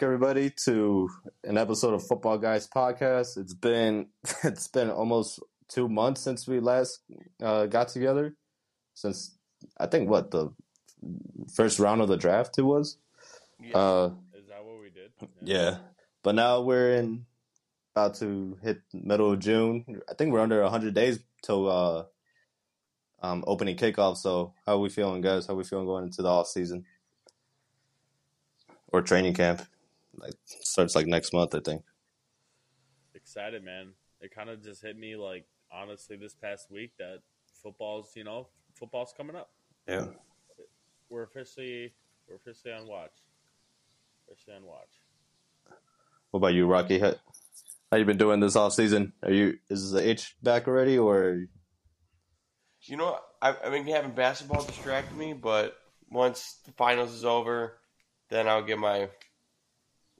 All right, welcome back, everybody, to an episode of Football Guys Podcast. It's been it's been almost two months since we last uh, got together. Since I think what the first round of the draft it was. Yeah. Uh, Is that what we did? yeah, but now we're in about to hit middle of June. I think we're under hundred days till uh, um, opening kickoff. So how are we feeling, guys? How are we feeling going into the off season or training camp? Like starts like next month, I think. Excited, man. It kind of just hit me like honestly this past week that football's you know football's coming up. Yeah. We're officially we're officially on watch. Officially on watch. What about you, Rocky? How, how you been doing this off season? Are you is the itch back already, or You know, I, I've been having basketball distract me, but once the finals is over, then I'll get my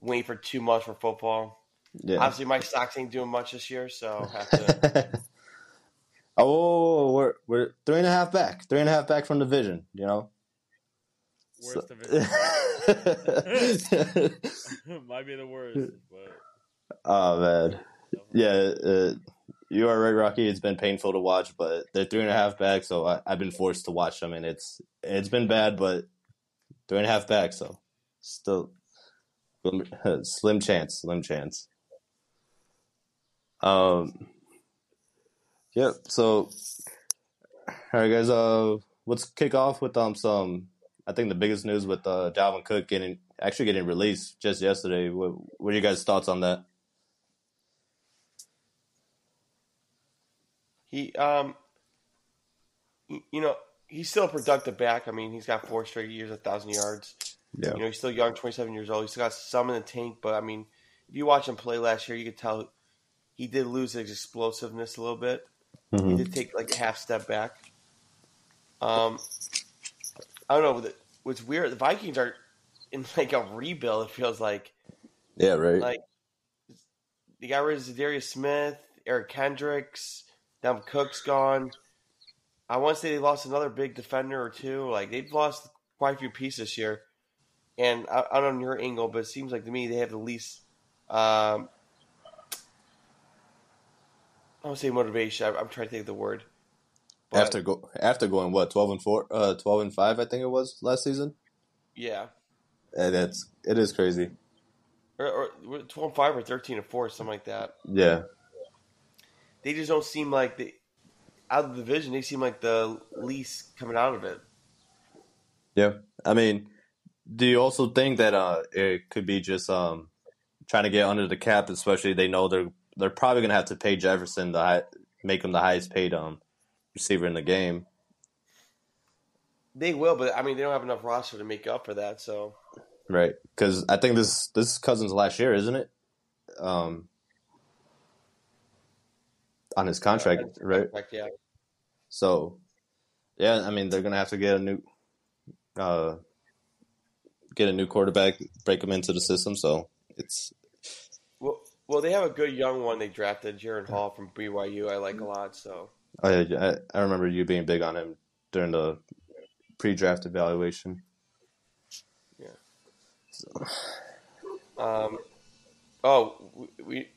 wait for two months for football. yeah? Obviously, my stocks ain't doing much this year, so I'll have to. oh, we're we're three and a half back, three and a half back from division. You know. Worst So- division. Might be the worst, but oh man, definitely- yeah. Uh, you are right, Rocky. It's been painful to watch, but they're three and a half back, so I, I've been forced to watch them, and it's it's been bad, but three and a half back, so still slim chance, slim chance. Um. Yep. So, all right, guys. Uh, let's kick off with um some. I think the biggest news with uh Dalvin Cook getting actually getting released just yesterday. What what are you guys' thoughts on that? He, um, you know, he's still a productive back. I mean, he's got four straight years, a thousand yards. Yeah. You know, he's still young, 27 years old. He's still got some in the tank, but I mean, if you watch him play last year, you could tell he did lose his explosiveness a little bit. He did take like a half step back. Um, I don't know. What's weird? The Vikings are in like a rebuild. It feels like Yeah. Right. like they got rid of Za'Darius Smith, Eric Kendricks, now Cook's gone. I want to say they lost another big defender or two. Like they've lost quite a few pieces here. year. And I, I don't know your angle, but it seems like to me they have the least. Um, I don't say motivation. I, I'm trying to think of the word. But, after go after going what twelve and four, uh, twelve and five, I think it was last season. yeah, And it's it is crazy. or, or twelve and five or thirteen and four, something like that. Yeah. they just don't seem like the out of the division. They seem like the least coming out of it. Yeah. I mean, do you also think that uh it could be just um trying to get under the cap, especially they know they're they're probably gonna have to pay Jefferson the high, make him the highest paid um receiver in the game. They will, but I mean, they don't have enough roster to make up for that. So Right. Because I think this this is Cousins' last year, isn't it? Um, on his contract, right? Like, yeah, So, yeah, I mean they're gonna have to get a new, uh, get a new quarterback, break him into the system. So it's well, well, they have a good young one they drafted, Jaren Hall from BYU. I like a lot. So I I, I remember you being big on him during the pre-draft evaluation. Yeah. Um, oh, we, we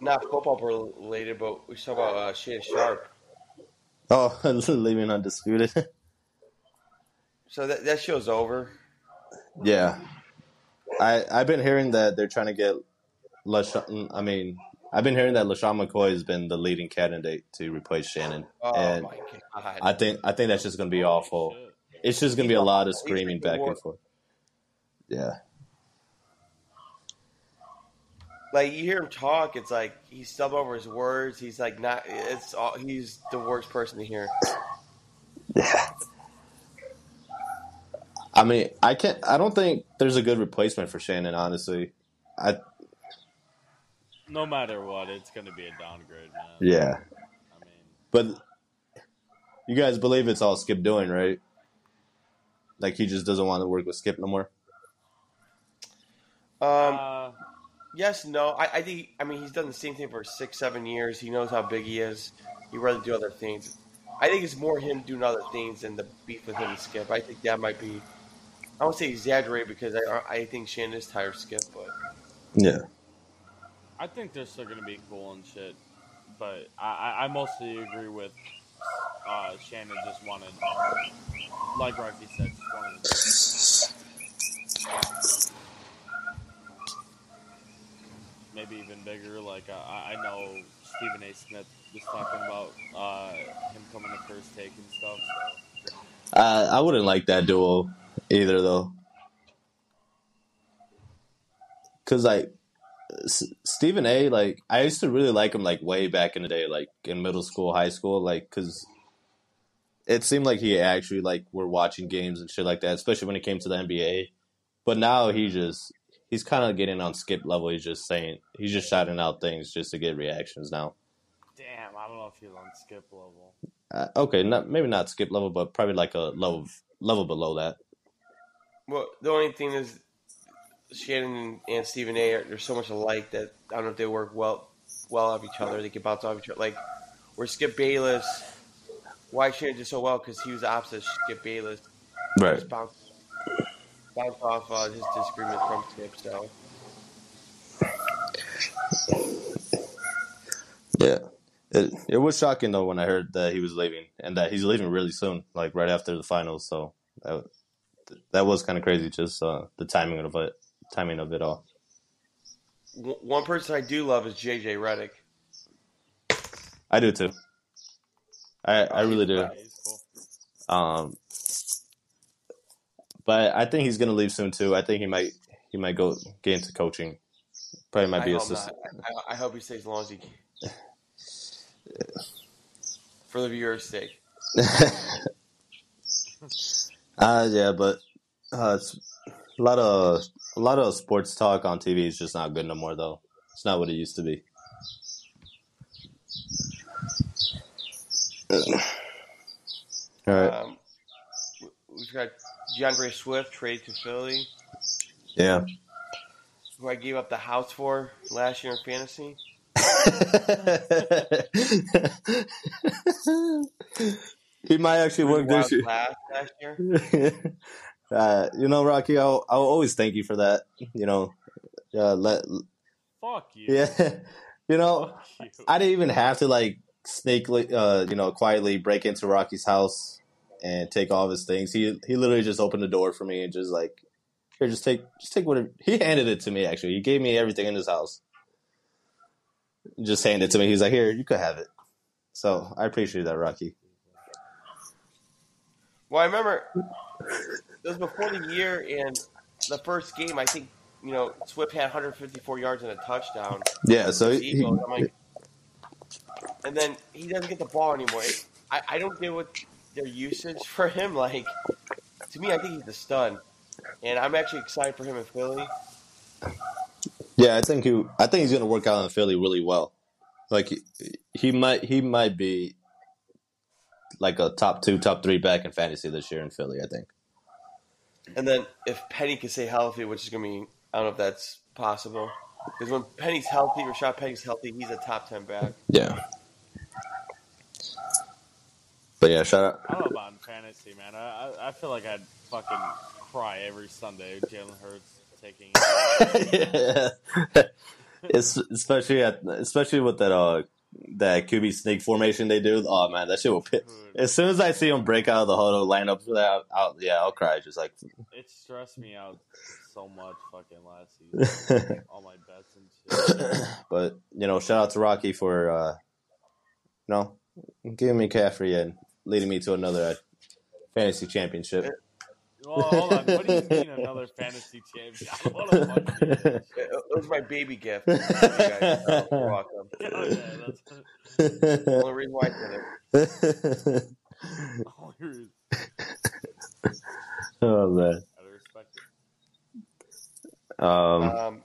not football related, but we saw about uh, Shannon Sharpe. Oh, leaving undisputed. So that that show's over. Yeah, I I've been hearing that they're trying to get LeSean. Mm, I mean, I've been hearing that LeSean McCoy has been the leading candidate to replace Shannon, Oh and my god! I think I think that's just gonna be awful. Shit. It's just gonna be a lot of screaming back and forth. Yeah, like you hear him talk, it's like he's stumbling over his words. He's like not. It's all. He's the worst person to hear. yeah. I mean, I can't. I don't think there's a good replacement for Shannon. Honestly, I No matter what, it's going to be a downgrade, man. yeah. I mean, But you guys believe it's all Skip doing, right? Like he just doesn't want to work with Skip no more. Um, uh, yes, no. I, I think. I mean, he's done the same thing for six, seven years. He knows how big he is. He'd rather do other things. I think it's more him doing other things than the beef with him and Skip. I think that might be I won't say exaggerate because I I think Shannon is tired of Skip, but Yeah. I think they're still gonna be cool and shit, but I, I, I mostly agree with uh, Shannon. Just wanted, like Rocky said, just wanted maybe even bigger. Like uh, I I know Stephen A. Smith was talking about uh, him coming to first take and stuff. So. Uh, I wouldn't like that duo either, though. Cause like S- Stephen A. Like I used to really like him like way back in the day, like in middle school, high school, like because it seemed like he actually like were watching games and shit like that, especially when it came to the NBA. But now he just he's kind of getting on skip level. He's just saying he's just shouting out things just to get reactions now. Damn, I don't know if he's on skip level. Uh, okay, not maybe not skip level, but probably like a level level below that. Well, the only thing is Shannon and Stephen A. are they're so much alike that I don't know if they work well well off each other. They can bounce off each other. Like where Skip Bayless, why Shannon did so well because he was the opposite of Skip Bayless. Right. Just bounce bounce off uh, his disagreement from Skip. So Yeah. It it was shocking though when I heard that he was leaving and that he's leaving really soon, like right after the finals. So that that was kind of crazy, just uh, the timing of it, timing of it all. one person I do love is JJ Redick. I do too. I I really do. Yeah, he's cool. Um, but I think he's gonna leave soon too. I think he might he might go get into coaching. Probably might I be assistant. I, I hope he stays as long as he can. For the viewers' sake. uh yeah, but uh, it's a lot of a lot of sports talk on TV is just not good no more though. It's not what it used to be. All right. Um, we've got DeAndre Swift traded to Philly, Yeah. who I gave up the house for last year in fantasy. he might actually work this year. Last, year. uh, you know, Rocky, I'll, I'll always thank you for that. You know, uh, let Fuck you. yeah, you know, you. I didn't even have to like sneakily, uh, you know, quietly break into Rocky's house and take all of his things. He he literally just opened the door for me and just like, here, just take, just take whatever. He handed it to me. Actually, he gave me everything in his house. Just handed it to me. He's like, here, you could have it. So I appreciate that, Rocky. Well, I remember it was before the year and the first game. I think you know Swift had 154 yards and a touchdown. Yeah. So he. I'm like, and then he doesn't get the ball anymore. I, I don't get what their usage for him. Like to me, I think he's a stud, and I'm actually excited for him in Philly. Yeah, I think he. I think he's going to work out in Philly really well. Like he, he might. He might be like a top two, top three back in fantasy this year in Philly. I think. And then if Penny can stay healthy, which is going to be, I don't know if that's possible. Because when Penny's healthy, Rashad Penny's healthy, he's a top 10 back. Yeah. But yeah, shout out. I don't know about in fantasy, man. I, I I feel like I'd fucking cry every Sunday. Jalen Hurts taking. it's especially at especially with that uh that QB sneak formation they do. Oh man, that shit will pit. As soon as I see him break out of the huddle, line up for that, I'll, yeah, I'll cry. Just like It stressed me out so much fucking last season. All my bets and shit. but you know, shout out to Rocky for uh, you know giving me Caffrey and leading me to another uh, fantasy championship. Well, hold on. What do you mean another fantasy champion? What a fucking It it was my baby gift. You guys, so you're welcome. Oh, yeah, that's Only reason why I did it. the only reason. oh man. Gotta respect it. Um, Um,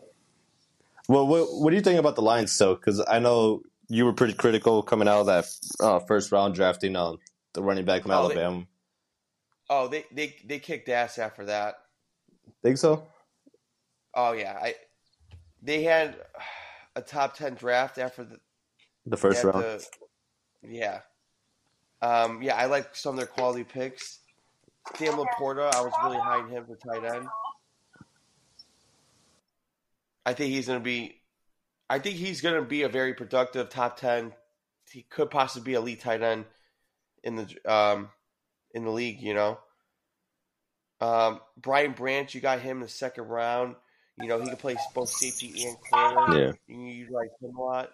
well, what, what do you think about the Lions, though? Because I know you were pretty critical coming out of that uh, first round drafting on the running back from Oh, they- Alabama. Oh, they, they they kicked ass after that. Think so? Oh yeah, I they had a top ten draft after the The first round. the- yeah, um, yeah. I like some of their quality picks. Sam Laporta, I was really high on him for tight end. I think he's going to be. I think he's going to be a very productive top ten. He could possibly be a lead tight end in the um in the league. You know, um, Brian Branch, you got him in the second round. You know, he can play both safety and corner. Yeah. You need like him a lot.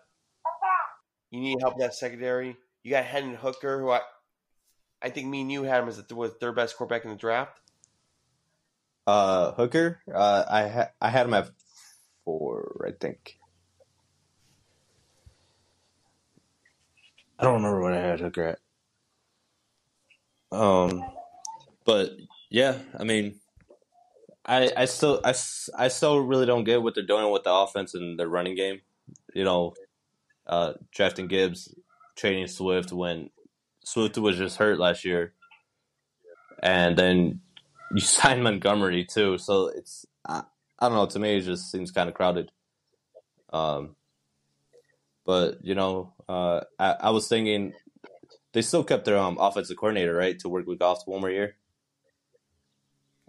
You need help in that secondary. You got Hendon Hooker, who I, I think me and you had him as the was third best quarterback in the draft. Uh, Hooker, uh, I ha- I had him at four, I think. I don't remember what I had Hooker at. Um, but yeah, I mean, I I still I, I still really don't get what they're doing with the offense and their running game. You know, uh, drafting Gibbs, trading Swift when Swift was just hurt last year, and then you sign Montgomery too. So it's I, I don't know. To me, it just seems kind of crowded. Um, but you know, uh, I, I was thinking they still kept their um offensive coordinator right to work with Goff one more year.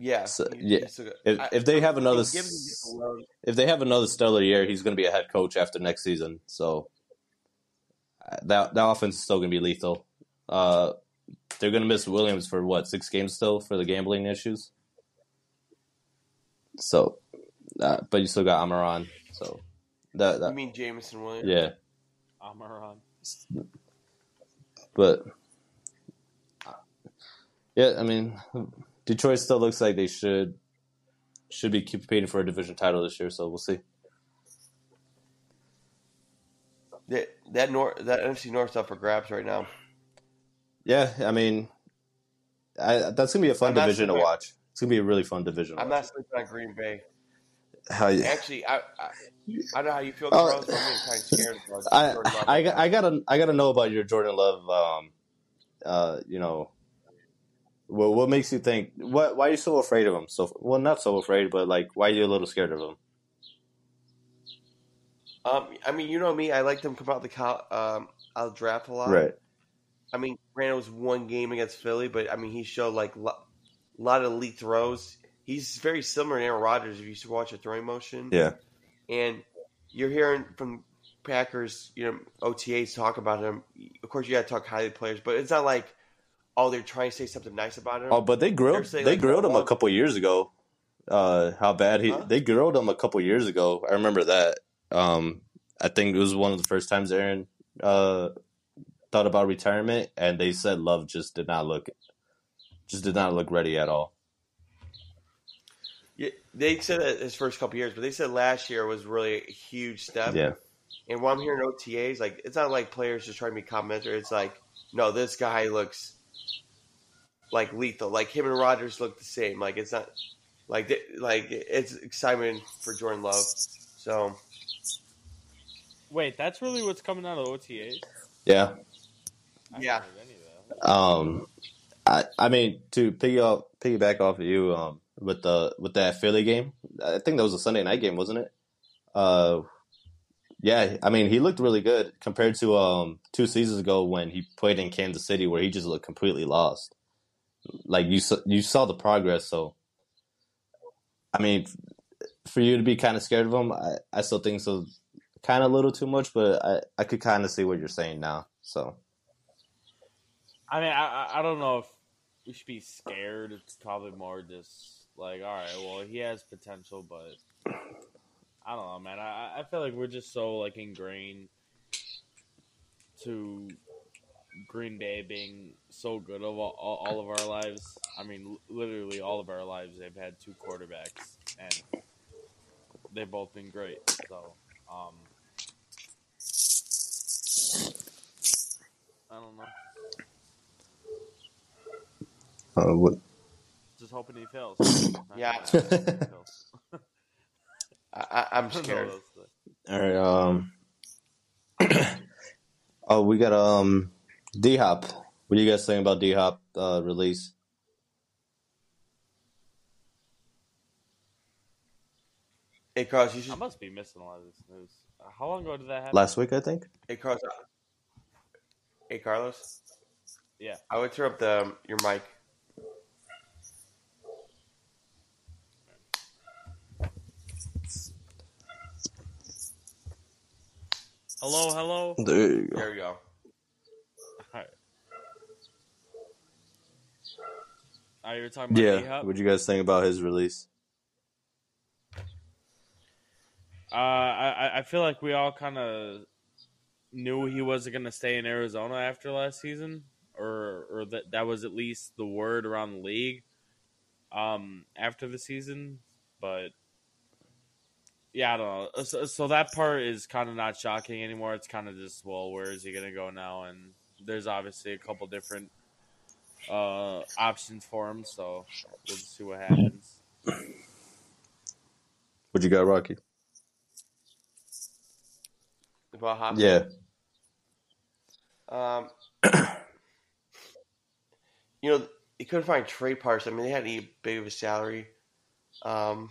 Yeah, So, he- yeah, he's still good. If I- if they have I another think Gibbs is s- alone. if they have another stellar year, he's going to be a head coach after next season. So uh, that that offense is still going to be lethal. Uh, they're going to miss Williams for what six games still for the gambling issues. So, uh, but you still got Amon-Ra. So that, You mean Jameson Williams? yeah, Amon-Ra. But yeah, I mean, Detroit still looks like they should should be competing for a division title this year. So we'll see. That that North that NFC North's up for grabs right now. Yeah, I mean, I, that's gonna be a fun I'm division to watch. It's gonna be a really fun division. I'm not sleeping on Green Bay. How you- Actually, I I, I don't know how you feel, Oh, I'm kind of scared. I, I, I gotta I gotta know about your Jordan Love. Um, uh, you know, what what makes you think? What why are you so afraid of him? So well, not so afraid, but like, why are you a little scared of him? Um, I mean, you know me. I like them come out the col- um, the draft a lot. Right. I mean, it was one game against Philly, but I mean, he showed like a lo- lot of elite throws. He's very similar to Aaron Rodgers if you used to watch a throwing motion. Yeah. And you're hearing from Packers, you know, OTAs talk about him. Of course, you got to talk highly of players, but it's not like oh they're trying to say something nice about him. Oh, but they grilled they like, grilled him a couple years ago. Uh, how bad he Huh? they grilled him a couple years ago. I remember that. Um, I think it was one of the first times Aaron uh thought about retirement, and they said Love just did not look just did not look ready at all. Yeah, they said that his first couple years, but they said last year was really a huge step. Yeah, And what I'm hearing OTAs, like it's not like players just trying to be complimentary. It's like, no, this guy looks like lethal. Like him and Rodgers look the same. Like it's not like th- like it's excitement for Jordan Love. So Wait, that's really what's coming out of OTAs? yeah. Yeah. I haven't heard any of that. Um, I I mean to piggy off piggyback off of you um with the with that Philly game. I think that was a Sunday night game, wasn't it? Uh, yeah. I mean, he looked really good compared to um two seasons ago when he played in Kansas City, where he just looked completely lost. Like you you saw the progress. So, I mean, for you to be kind of scared of him, I, I still think so. Kind of a little too much, but I I could kind of see what you're saying now. So. I mean, I- I don't know if we should be scared. It's probably more just like, all right, well, he has potential, but I don't know, man. I, I feel like we're just so like ingrained to Green Bay being so good of all, all, of our lives. I mean, literally all of our lives, they've had two quarterbacks, and they've both been great. So, um, I don't know. Uh, what, Just hoping he fails. Yeah. He fails. I, I, I'm I don't know scared. what else to- All right. Um. oh, we got um D Hop. What do you guys think about D Hop uh, release? Hey Carlos, you should. I must be missing a lot of this news. Uh, How long ago did that happen? Last week, I think. Hey Carlos. Hey Carlos. Yeah. I would turn up the your mic. Hello, hello. There you go. There we go. Alright. Oh, you were talking about Yeah. D-Hop? What'd you guys think about his release? Uh, I I- I feel like we all kind of knew he wasn't going to stay in Arizona after last season, or or that that was at least the word around the league. Um, after the season, but yeah, I don't know. So, so that part is kind of not shocking anymore. It's kind of just well, where is he going to go now? And there's obviously a couple different uh options for him. So we'll just see what happens. What you got, Rocky? About Hopkins. Yeah. Um, you know, they couldn't find trade parts. I mean, they had to eat big of a salary. Um,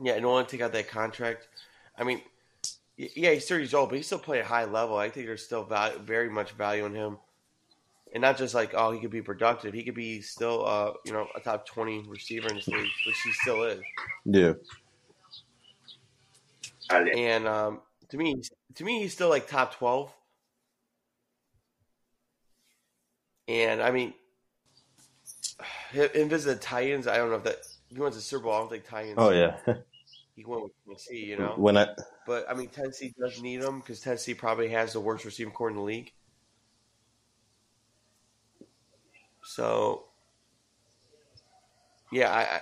yeah, and want to take out that contract. I mean, yeah, he's 30 years old, but he still play at a high level. I think there's still value, very much value in him. And not just like, oh, he could be productive. He could be still, uh, you know, a top 20 receiver in this league, which he still is. Yeah. And um, to me, to me, he's still like top twelve. And I mean, him visit the Titans. I don't know if that he went to Super Bowl. I don't think Titans. Oh yeah. he went with Tennessee, you know. when I But I mean, Tennessee does need him because Tennessee probably has the worst receiving corps in the league. So, yeah, I, I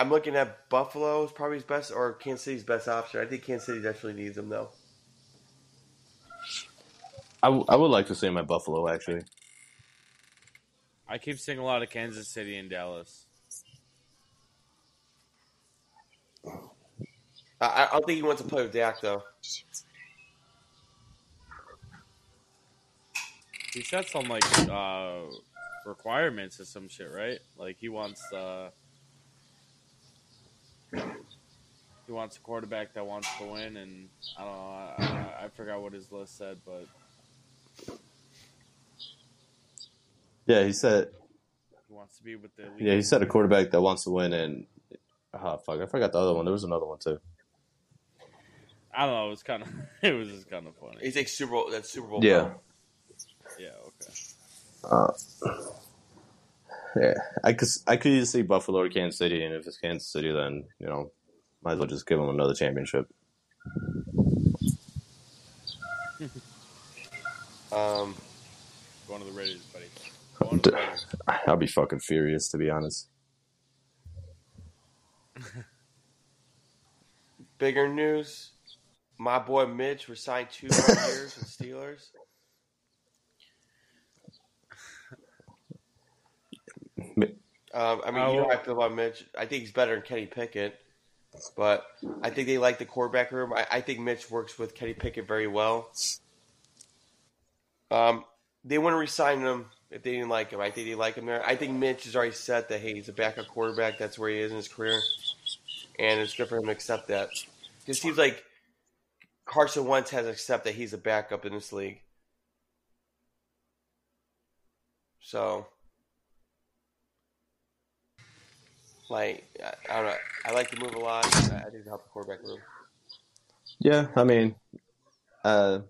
I'm looking at Buffalo is probably his best or Kansas City's best option. I think Kansas City definitely needs him though. I, w- I would like to see him at Buffalo actually. I keep seeing a lot of Kansas City and Dallas. I, I don't think he wants to play with Dak though. He set some like uh, requirements or some shit, right? Like he wants uh, he wants a quarterback that wants to win, and I don't know. I, I, I forgot what his list said, but Yeah, he said. he wants to be with the elite. Yeah, he said a quarterback that wants to win, and oh fuck, I forgot the other one. There was another one too. I don't know. It was kind of it was just kind of funny. He's like Super Bowl. That's Super Bowl. Yeah. Yeah. Okay. Uh, yeah, I could I could either see Buffalo or Kansas City, and if it's Kansas City, then you know, might as well just give them another championship. Um, Going to the Raiders, buddy. Going to the Raiders. I'll be fucking furious to be honest. bigger news: my boy Mitch was signed two more years with Steelers. Um, I mean, you know how I feel about Mitch. I think he's better than Kenny Pickett, but I think they like the quarterback room. I, I think Mitch works with Kenny Pickett very well. Um, they wouldn't resign him if they didn't like him. I think they like him there. I think Mitch is already set that hey, he's a backup quarterback. That's where he is in his career, and it's good for him to accept that. It seems like Carson Wentz has accepted he's a backup in this league. So, like, I, I don't know. I like to move a lot. I I think it help the quarterback room. Yeah, I mean, uh,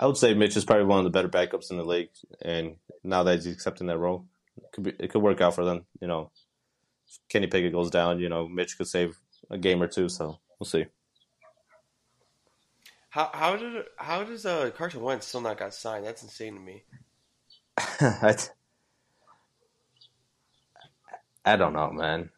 I would say Mitch is probably one of the better backups in the league, and now that he's accepting that role, it could be, it could work out for them. You know, Kenny Pickett goes down, you know, Mitch could save a game or two. So we'll see. How how did how does uh, Carson Wentz still not got signed? That's insane to me. I, I don't know, man.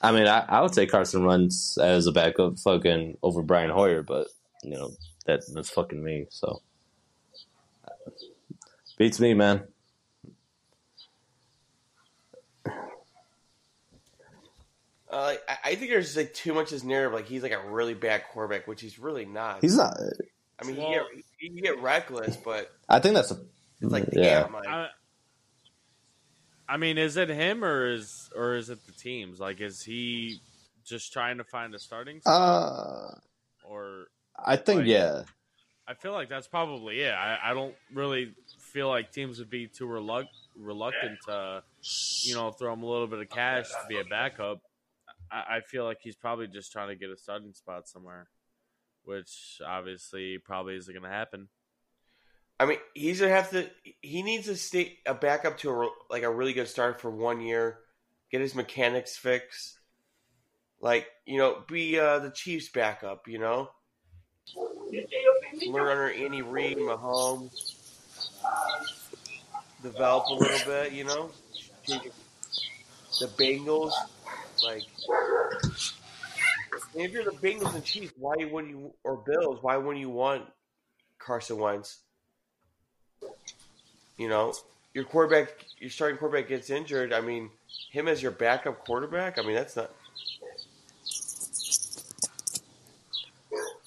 I mean, I, I would say Carson Wentz as a backup fucking over Brian Hoyer, but you know that that's fucking me. So beats me, man. Uh, like, I, I think there's like too much of this narrative. Like he's like a really bad quarterback, which he's really not. He's not. I mean, Well- he, get, he get reckless, but I think that's a it's like Yeah. damn. Like, I, I mean, is it him or is or is it the teams? Like, is he just trying to find a starting spot, uh. or I think Like- yeah. I feel like that's probably it. I, I don't really feel like teams would be too reluct, reluctant to, you know, throw him a little bit of cash to be a backup. I, feel like he's probably just trying to get a starting spot somewhere, which obviously probably isn't going to happen. I mean, he's gonna have to. He needs to stay a backup to a like a really good start for one year, get his mechanics fixed. Like you know, be uh, the Chiefs' backup. You know, learn under Andy Reid, Mahomes, develop a little bit. You know, the Bengals, like. If you're the Bengals and Chiefs, why wouldn't you or Bills? Why wouldn't you want Carson Wentz? You know, your quarterback, your starting quarterback gets injured. I mean, him as your backup quarterback. I mean, that's not.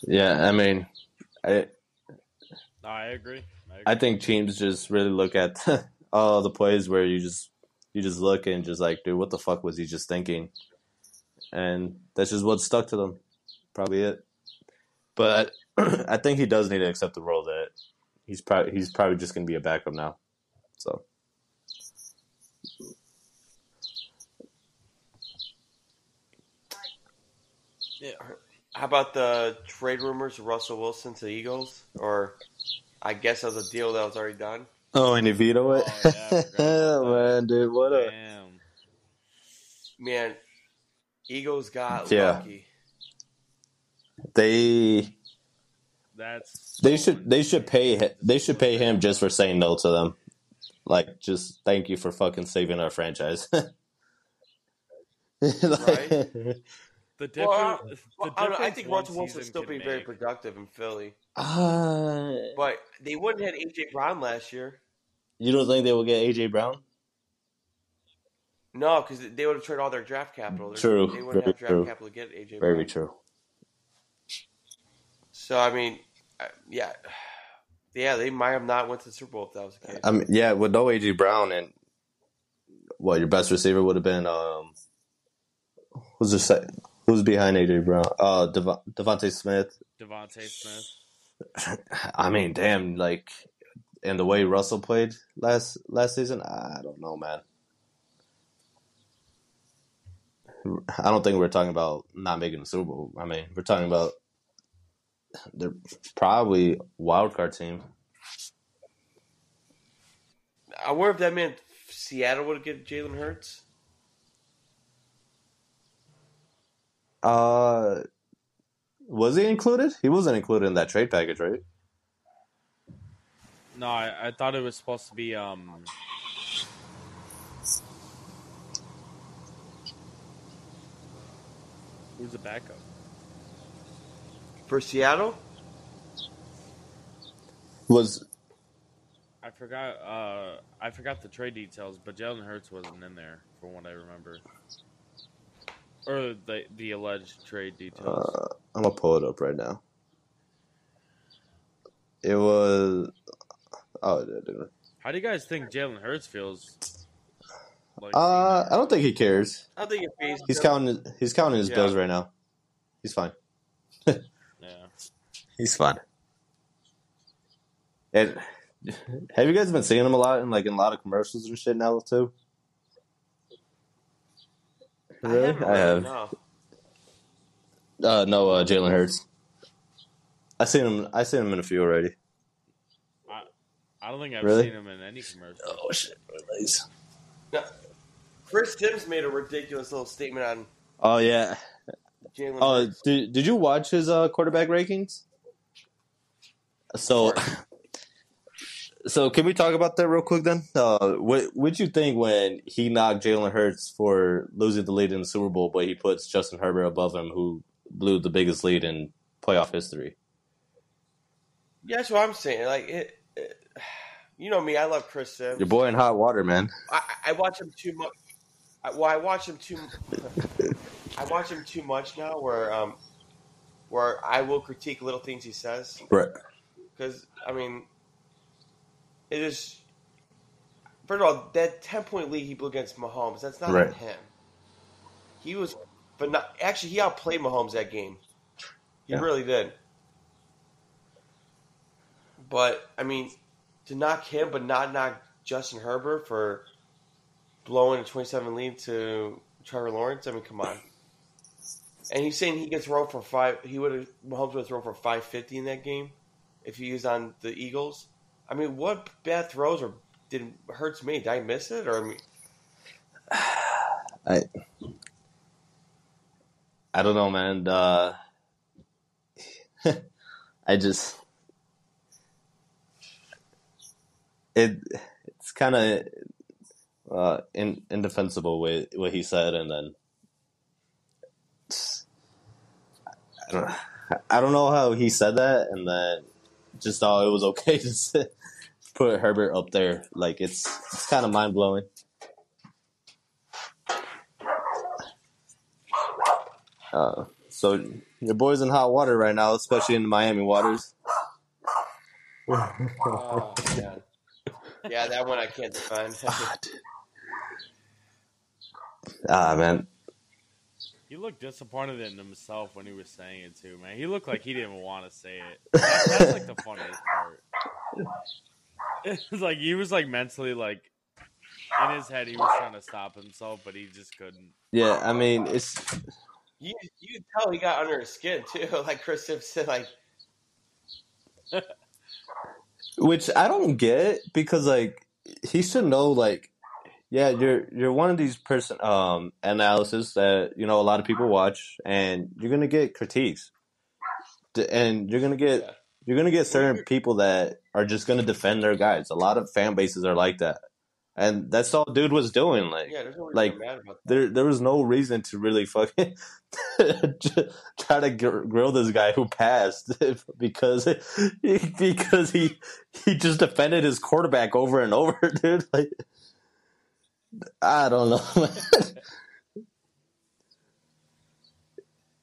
Yeah, I mean, I I agree. I, agree. I think teams just really look at all the plays where you just you just look and just like, dude, what the fuck was he just thinking? And that's just what stuck to them. Probably it. But I think he does need to accept the role that he's probably he's probably just to be a backup now. So Yeah. How about the trade rumors of Russell Wilson to the Eagles? Or I guess was a deal that was already done. Oh, and he veto it. Oh, yeah, I forgot about that. man, dude, what a Damn. Man, Eagles got Yeah. lucky. They That's they should they should pay hi- they should pay him just for saying no to them. Like, just thank you for fucking saving our franchise. Like- the difference. Well, the Well, I, don't I think one Russell Wilson season still can be very productive in Philly. Uh, But they wouldn't have had AJ Brown last year. you don't think they will get AJ Brown? No, because they would have traded all their draft capital. They're- True, They wouldn't very have draft true. capital to get AJ Very Brown. true. So, I mean, uh, yeah. Yeah, they might have not went to the Super Bowl if that was the case. I mean, yeah, with no AJ Brown and what your best receiver would have been um who's the sec- who's behind AJ Brown? Uh, Dev- DeVonta Smith. DeVonta Smith. I mean, damn, like, and the way Russell played last last season, I don't know, man. I don't think we're talking about not making the Super Bowl. I mean, we're talking about they're probably wild card team. I wonder if that meant Seattle would get Jalen Hurts. Uh, was he included? He wasn't included in that trade package, right? No, I, I thought it was supposed to be um. Who's the backup? For Seattle? Was I forgot. Uh, I forgot the trade details, but Jalen Hurts wasn't in there, from what I remember, or the the alleged trade details. uh, I'm gonna pull it up right now. It was. Oh, it didn't. How do you guys think Jalen Hurts feels? Like, Uh, I don't think he cares. I think it pays. He's counting. He's counting his Yeah. bills right now. He's fine. yeah. He's fine. And have you guys been seeing him a lot in like in a lot of commercials and shit now too? Really? haven't I have. no. Uh, no, uh, Jalen Hurts. I seen him. I seen him in a few already. I don't think I've Really? seen him in any commercial. Oh shit! Release. No. Chris Sims made a ridiculous little statement on Oh yeah. Jalen Oh, Hurts. did did you watch his uh, quarterback rankings? So, so can we talk about that real quick then? Uh, what what you think when he knocked Jalen Hurts for losing the lead in the Super Bowl, but he puts Justin Herbert above him, who blew the biggest lead in playoff history? Yeah, that's what I'm saying. Like, it, it, you know me, I love Chris Sims. Your boy in hot water, man. I, I watch him too much. I, well, I watch him too. I watch him too much now, where um, where I will critique little things he says Right. because I mean, it is. First of all, that ten point lead he blew against Mahomes, that's not Right. him. He was, but not actually he outplayed Mahomes that game. He Yeah. really did. But I mean, to knock him, but not knock Justin Herbert for blowing a twenty-seven lead to Trevor Lawrence. I mean, come on. And he's saying he could throw for five. He would have Mahomes would throw for five fifty in that game if he was on the Eagles. I mean, what bad throws or did hurts me? Did I miss it or? I, mean, I I don't know, man. Uh, I just it it's kind of uh, in, indefensible with what he said, and then I don't I don't know how he said that, and then just thought it was okay to sit, put Herbert up there. Like it's it's kind of mind blowing. Uh, so your boy's in hot water right now, especially in the Miami waters. oh, yeah. yeah, that one I can't define. ah, man. He looked disappointed in himself when he was saying it too, man. He looked like he didn't want to say it. That's like the funniest part. It was like he was like mentally like in his head he was trying to stop himself, but he just couldn't. Yeah, I mean it's you you tell he got under his skin too, like Chris Simpson, like. Which I don't get because like he should know like yeah you're you're one of these person um analysis that you know a lot of people watch and you're gonna get critiques and you're gonna get yeah. You're gonna get certain people that are just gonna defend their guys. A lot of fan bases are like that and that's all dude was doing. Like, yeah, no like there there was no reason to really fucking try to grill this guy who passed because because he he just defended his quarterback over and over, dude. Like, I don't know.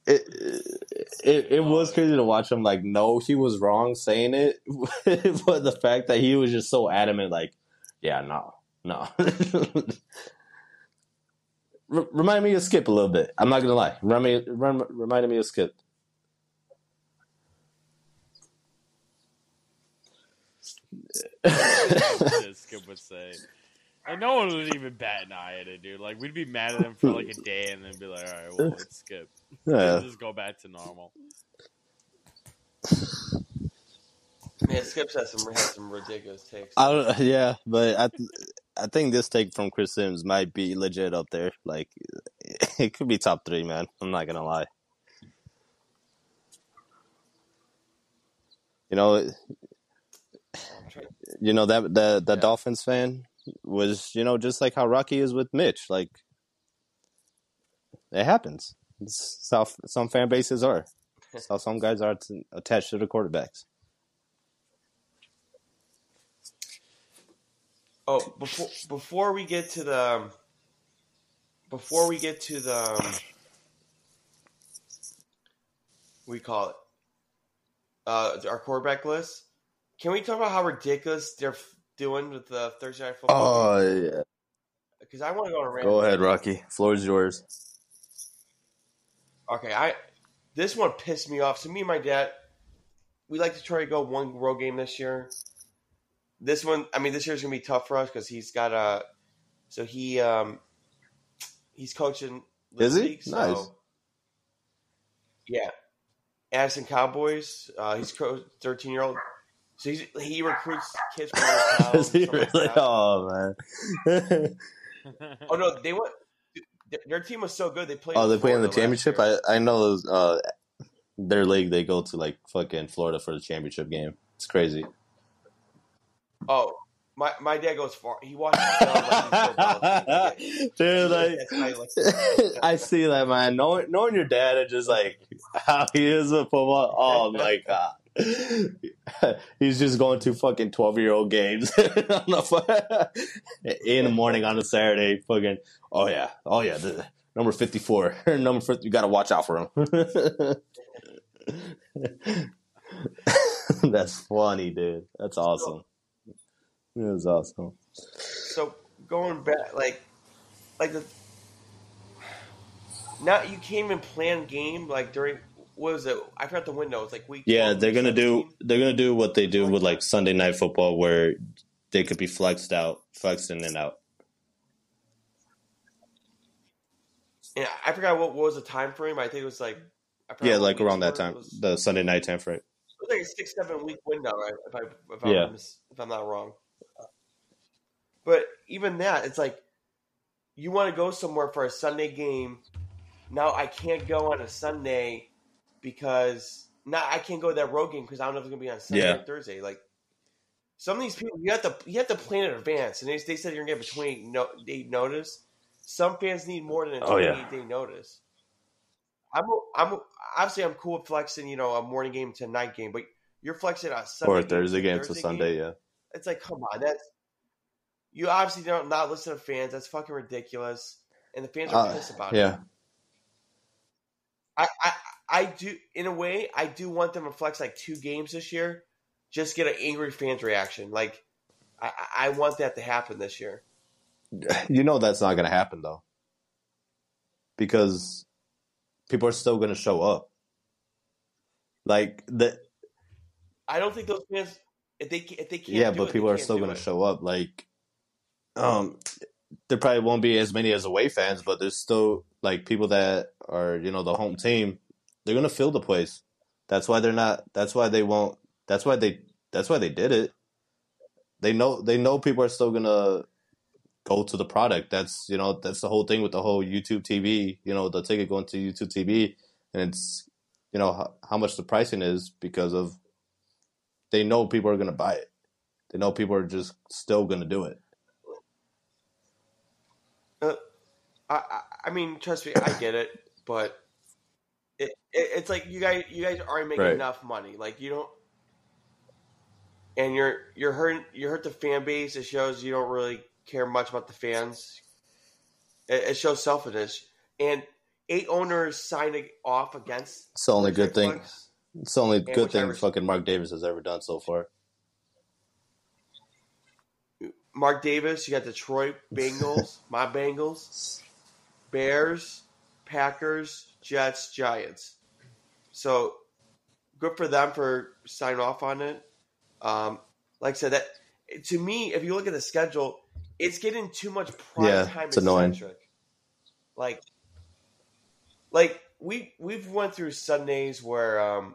It, it it was crazy to watch him like no he was wrong saying it but the fact that he was just so adamant like yeah no no. remind me of Skip a little bit. I'm not gonna lie. Remind me, rem, reminded me of Skip. Skip would say. And no one would even bat an eye at it, dude. Like we'd be mad at him for like a day, and then be like, "All right, well, let's skip. Yeah. just go back to normal." Man, Skips has some has some ridiculous takes. I don't, yeah, but I I think this take from Chris Sims might be legit up there. Like, it could be top three, man. I'm not gonna lie. You know, you know that the the yeah. Dolphins fan was you know just like how Rocky is with Mitch. Like, it happens. It's how some fan bases are. It's how some guys are attached to the quarterbacks. Oh, before before we get to the before we get to the um, we call it uh, our quarterback list. Can we talk about how ridiculous they're doing with the Thursday night football? Oh yeah. Because I want to go on a rant. Go ahead, Rocky. Floor is yours. Okay, I this one pissed me off. So me and my dad, we like to try to go one road game this year this one, I mean, this year's gonna be tough for us because he's got a. So he um, he's coaching. Is he league, so, nice? Yeah, Addison Cowboys. Uh, he's thirteen year old. So he's, he recruits kids from Does he really? Like oh man. oh no, they went. Their team was so good. They played. Oh, they play in the championship. I I know uh, their league. They go to like fucking Florida for the championship game. It's crazy. Oh, my my dad goes far. He watches. Dude, like, I see that man. Knowing knowing your dad and just like how he is with football. Oh my god. He's just going to fucking twelve year old games in the morning on a Saturday. Fucking oh yeah, oh yeah, the, number fifty four, number 50, You got to watch out for him. That's funny, dude. That's awesome. It was awesome. So going back, like, like the now you can't even plan game like during what was it? I forgot the window. It's like week. Yeah, they're gonna 17. do. They're gonna do what they do with like Sunday night football, where they could be flexed out, flexed in and out. Yeah, I forgot what, what was the time frame. I think it was like I Yeah, like around that time, was, the Sunday night time frame. was like a six seven week window, right? If I if, I'm, mis- if I'm not wrong. But even that, it's like you want to go somewhere for a Sunday game. Now I can't go on a Sunday because now I can't go to that road game because I don't know if it's gonna be on Sunday Yeah. or Thursday. Like some of these people, you have to you have to plan in advance, and they, they said you're gonna get a 28 no, day notice. Some fans need more than a Oh, yeah. day notice. I'm I'm obviously I'm cool with flexing, you know, a morning game to a night game, but you're flexing on Sunday Or a Thursday game to Sunday, yeah. It's like, come on, that's you obviously don't not listen to fans. That's fucking ridiculous, and the fans are Uh, pissed about it. Yeah. I, I I do in a way I do want them to flex like two games this year, just get an angry fans reaction. Like I, I want that to happen this year. You know that's not going to happen though. Because people are still going to show up. Like the I don't think those fans if they if they can't yeah, but it, people are still going to show up like um there probably won't be as many as away fans, but there's still like people that are, you know, the home team. They're to fill the place. That's why they're not that's why they won't that's why they that's why they did it. They know they know people are still to go to the product. That's you know that's the whole thing with the whole YouTube TV. You know the ticket going to YouTube TV, and it's you know how, how much the pricing is because of they know people are to buy it. They know people are just still to do it. Uh, I I mean, trust me, I get it, but it, it it's like you guys you guys aren't making Right. enough money. Like you don't, and you're you're hurting you hurt the fan base. It shows you don't really care much about the fans. It, it shows selfishness, and eight owners signed off against. It's the only good thing. Netflix. It's the only And good thing fucking Mark Davis has ever done so far. Mark Davis, you got Detroit Bengals, my Bengals, Bears, Packers, Jets, Giants. So good for them for signing off on it. Um, like I said, that to me, if you look at the schedule, it's getting too much prime Yeah, time it's annoying. Like, like we we've went through Sundays where um,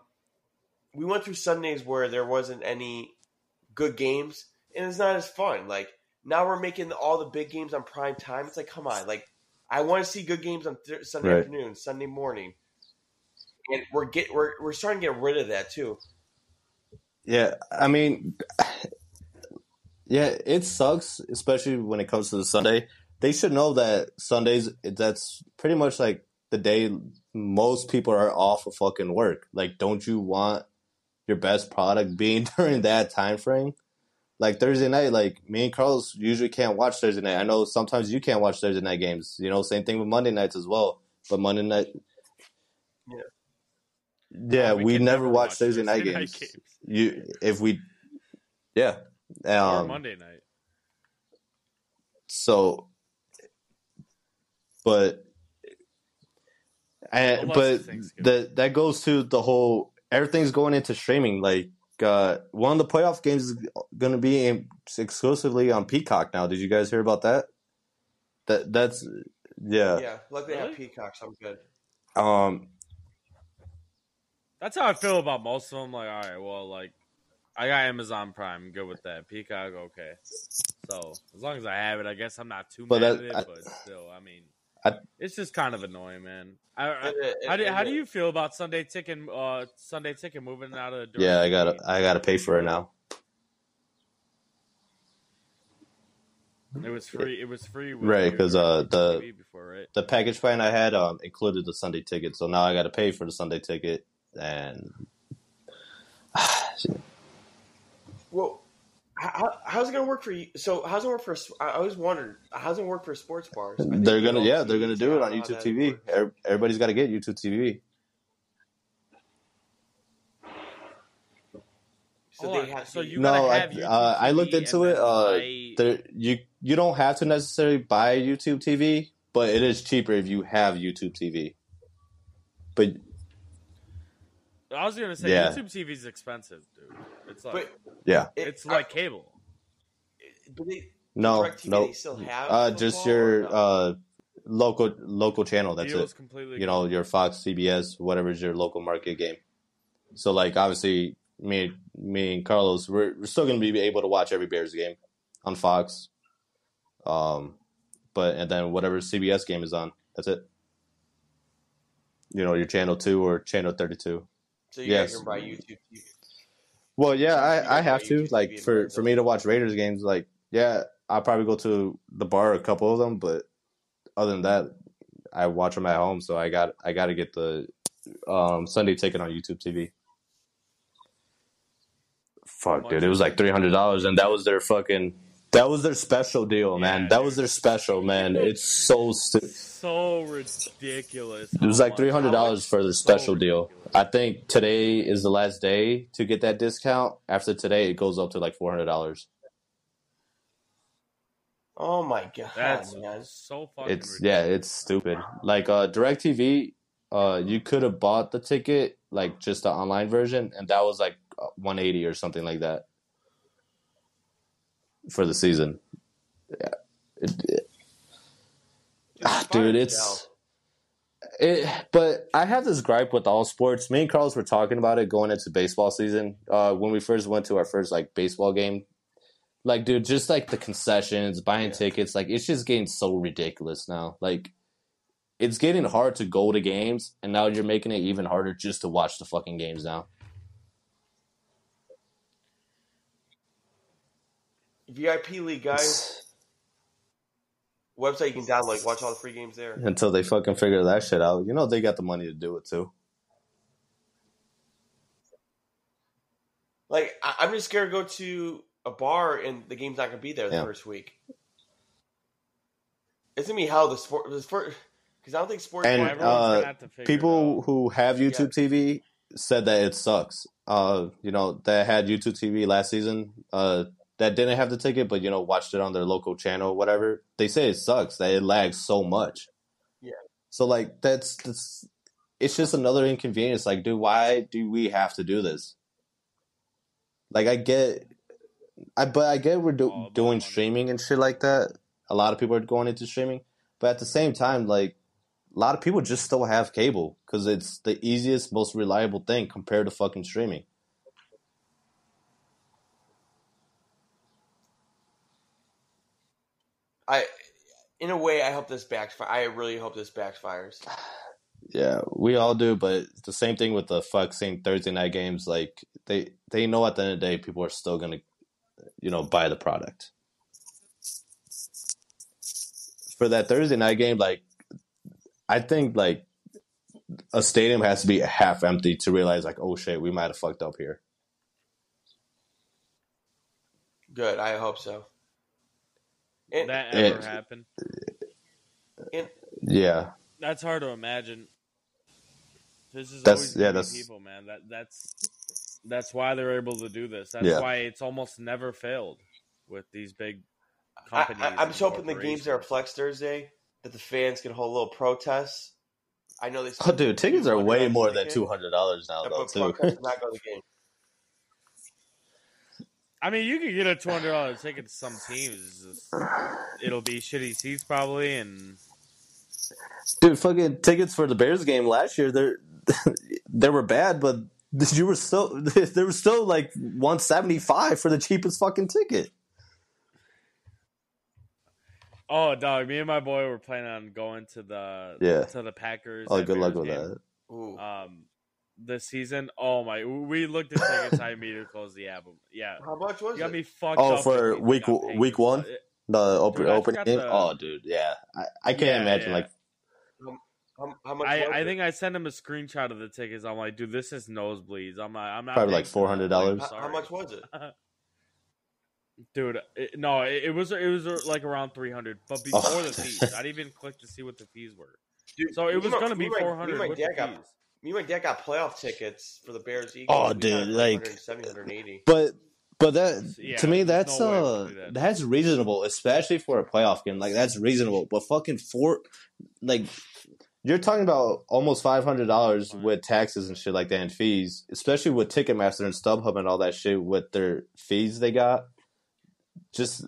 we went through Sundays where there wasn't any good games, and it's not as fun. Like now we're making all the big games on prime time. It's like, come on, like I want to see good games on th- Sunday Right. afternoon, Sunday morning, and we're get we're we're starting to get rid of that too. Yeah, I mean, yeah, it sucks, especially when it comes to the Sunday. They should know that Sundays, that's pretty much like the day most people are off of fucking work. Like, don't you want your best product being during that time frame? Like Thursday night, like me and Carlos usually can't watch Thursday night. I know sometimes you can't watch Thursday night games. You know, same thing with Monday nights as well. But Monday night, Yeah. yeah, Uh, we, can never watch Thursday night Thursday games. You, if we, yeah, or um, Monday night. so, but, and, but that that goes to the whole everything's going into streaming. Like, uh, one of the playoff games is going to be exclusively on Peacock now. Did you guys hear about that? That that's yeah. Yeah, luckily I have Really? Peacock, so I'm good. Um, That's how I feel about most of them. Like, all right, well, like I got Amazon Prime, good with that. Peacock, okay. So as long as I have it, I guess I'm not too But mad that- at it. I- but still, I mean, I- it's just kind of annoying, man. I, I, And it- how do and how do you feel about Sunday Ticket? Uh, Sunday Ticket moving out of the door? yeah, I gotta I gotta pay for it now. It was free. It was free, Right, because uh, the- before, right? The package plan I had um included the Sunday ticket, so now I got to pay for the Sunday ticket, and Well, how, how's it gonna work for you? So how's it work for? I always wondered how's it work for sports bars? They they're gonna yeah all they're gonna do it on don't know how YouTube TV. works. Everybody's got to get YouTube TV. So Hold they have so you No, gotta I- have YouTube uh, I looked into it, uh, buy- There you you don't have to necessarily buy YouTube TV, but it is cheaper if you have YouTube TV. But I was gonna say Yeah. YouTube TV is expensive, dude. It's like but yeah, it- it's like cable. but they, no, DirecTV, no, they still have uh, just your no? uh, local local channel. That's Deal's it. completely. You know, your Fox, CBS, whatever is your local market game. So like obviously me me and Carlos, we're, we're still gonna be able to watch every Bears game on Fox. Um, but and then whatever CBS game is on, that's it. You know, your channel two or channel thirty two. So you Yes. guys can buy YouTube Well, yeah, I, I have to like for for me to watch Raiders games. Like, yeah, I'll probably go to the bar a couple of them, but other than that, I watch them at home. So I got I got to get the um, Sunday ticket on YouTube TV. Fuck, dude, it was like three hundred dollars, and that was their fucking that was their special deal, man. Yeah, That was their special, man. It's so stupid. so ridiculous. It was like three hundred dollars for their So special deal. ridiculous. I think today is the last day to get that discount. After today, it goes up to like four hundred dollars. Oh my god, That's man! so fucking. It's ridiculous. yeah, it's stupid. Like uh, Directv, uh, you could have bought the ticket like just the online version, and that was like one eighty or something like that for the season. Yeah, it, it- ah, dude, it's. It, but I have this gripe with all sports. Me and Carlos were talking about it going into baseball season. Uh, when we first went to our first like baseball game, like dude, just like the concessions, buying Yeah. tickets, like it's just getting so ridiculous now. Like it's getting hard to go to games, and now you're making it even harder just to watch the fucking games now. VIP League guys website you can download, watch all the free games there. Until they fucking figure that shit out, you know they got the money to do it too. Like I- I'm just scared to go to a bar and the game's not gonna be there the Yeah. first week. It's gonna be how the sport the sport because I don't think sports. And, uh, have to people out. who have YouTube TV said that it sucks. Uh, you know, that had YouTube TV last season, uh, that didn't have the ticket, but you know, watched it on their local channel, whatever. They say it sucks that it lags so much. Yeah. So like that's that's it's just another inconvenience. Like, dude, why do we have to do this? Like, I get, I but I get we're do, doing streaming and shit like that. A lot of people are going into streaming, but at the same time, like a lot of people just still have cable because it's the easiest, most reliable thing compared to fucking streaming. I, in a way, I hope this backfires. I really hope this backfires. Yeah, we all do, but it's the same thing with the fuck same Thursday night games. Like they they know at the end of the day, people are still gonna, you know, buy the product. For that Thursday night game, like I think like a stadium has to be half empty to realize like, oh shit, we might have fucked up here. Good, I hope so. And, that it- ever happened? and Yeah, That's hard to imagine. This is That's- always yeah, yeah, that's- people, man. That that's that's why they're able to do this. That's Yeah. why it's almost never failed with these big companies. I, I'm just hoping the games are corporations. Flex Thursday that the fans can hold a little protests. I know they. oh dude, tickets are way more than two hundred dollars now, though. Too. to not go to the game. I mean, you could get a two hundred dollar ticket to some teams. It's just- it'll be shitty seats probably, and Dude, fucking tickets for the Bears game last year, they they were bad, but you were still there was still like one seventy five for the cheapest fucking ticket. oh, dog, me and my boy were planning on going to the Yeah. to the Packers. Oh, and good luck Bears with game. that. Ooh. Um, this season, oh my, we looked at tickets. I immediately closed the album. Yeah, How much was you got it? me fucked Oh, up. for week- got paid. week one? The open Dude, I open game. the- oh, dude, yeah, I, I can't Yeah, imagine yeah. like How, how much? I, I think I sent him a screenshot of the tickets. I'm like, dude, this is nosebleeds. I'm not. I'm not Probably like $400. How, how much was it? Dude, it, no, it, it was it was uh, like around 300, but before Oh. the fees, I didn't even click to see what the fees were. Dude, So it was gonna be and my- me 400 and with dad the got- fees. Me and my dad got playoff tickets for the Bears. Eagles. Oh, We dude, it like- 170, 180. But but that Yeah, to me that's no uh that. that's reasonable, especially for a playoff game. Like that's reasonable. But fucking four like you're talking about almost five hundred dollars with taxes and shit like that and fees, especially with Ticketmaster and StubHub and all that shit with their fees they got. Just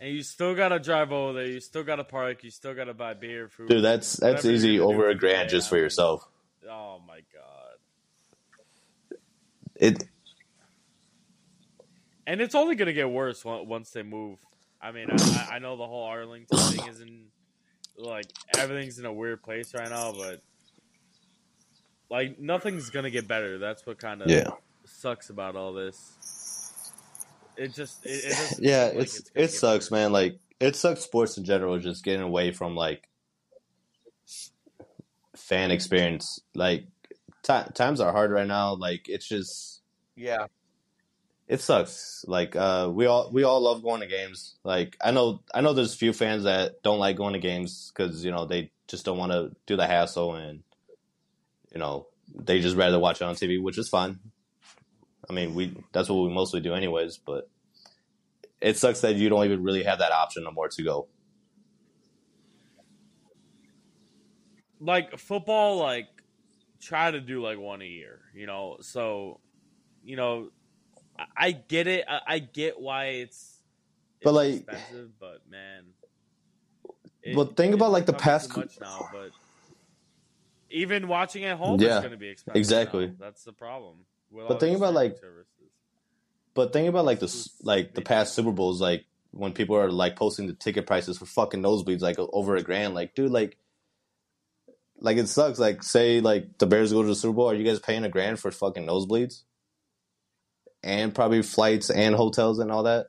And you still gotta drive over there. You still gotta park. You still gotta buy beer, food. Dude, that's that's easy over a grand just for yourself. Oh my god! It And it's only gonna get worse once they move. I mean, I, I know the whole Arlington thing isn't like everything's in a weird place right now, but like nothing's gonna get better. That's what kind of yeah. sucks about all this. It just it, it Yeah, like it's it sucks, worse. man. Like it sucks sports in general just getting away from like fan experience. Like ti times are hard right now. Like it's just Yeah, it sucks. Like uh, we all we all love going to games. Like I know I know there's a few fans that don't like going to games because you know they just don't want to do the hassle and you know they just rather watch it on TV, which is fine. I mean, we that's what we mostly do anyways. But it sucks that you don't even really have that option no more to go. like football like try to do like one a year you know so you know i, get it I, I get why it's, it's But, like- expensive but man But think about, like, the past much now but even watching at home Yeah, is going to be expensive exactly. now. that's the problem with But think about, like, services. But think about like the like the past Super Bowls, like when people are like posting the ticket prices for fucking nosebleeds, like over a grand. Like, dude, like, like it sucks. Like, say like the Bears go to the Super Bowl, are you guys paying a grand for fucking nosebleeds? And probably flights and hotels and all that.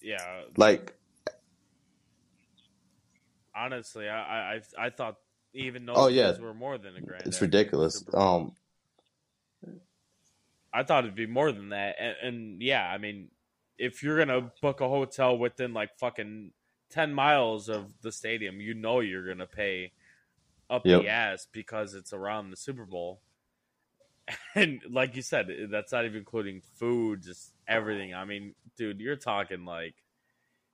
yeah Like, honestly i i I thought even those Oh, yeah. were more than a grand it's ridiculous. Um, I thought it'd be more than that. And, and yeah, I mean, if you're gonna book a hotel within like fucking ten miles of the stadium, you know you're gonna pay up Yep. the ass because it's around the Super Bowl. And like you said, that's not even including food, just everything. I mean, dude, you're talking like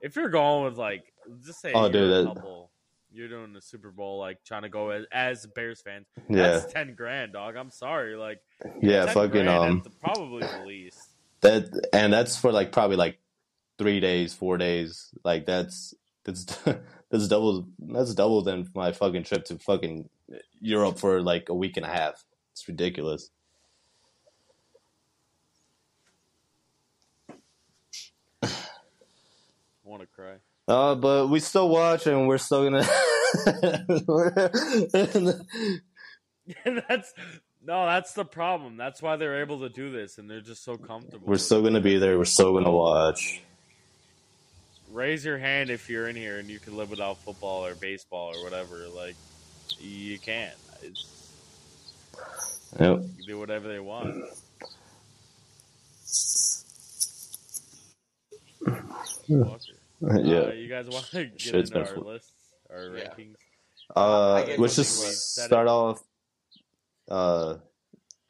if you're going with like just say Oh, dude, a that- couple, you're doing the Super Bowl, like trying to go as, as Bears fans. yeah, That's ten grand, dog. I'm sorry, like yeah, fucking um, probably the least. that and that's for like probably like three days, four days. Like that's that's that's double that's double than my fucking trip to fucking Europe for like a week and a half. It's ridiculous. I want to cry. Uh, but we still watch and we're still gonna. that's no, that's the problem. That's why they're able to do this, and they're just so comfortable. we're still gonna be there. We're still gonna watch. Raise your hand if you're in here and you can live without football or baseball or whatever. Like you can. It's, Yep. you can do whatever they want. Walker. Yeah. Uh, you guys want to get Shit's into been our full. lists, our Yeah. rankings? Uh, let's just start it. off. Uh,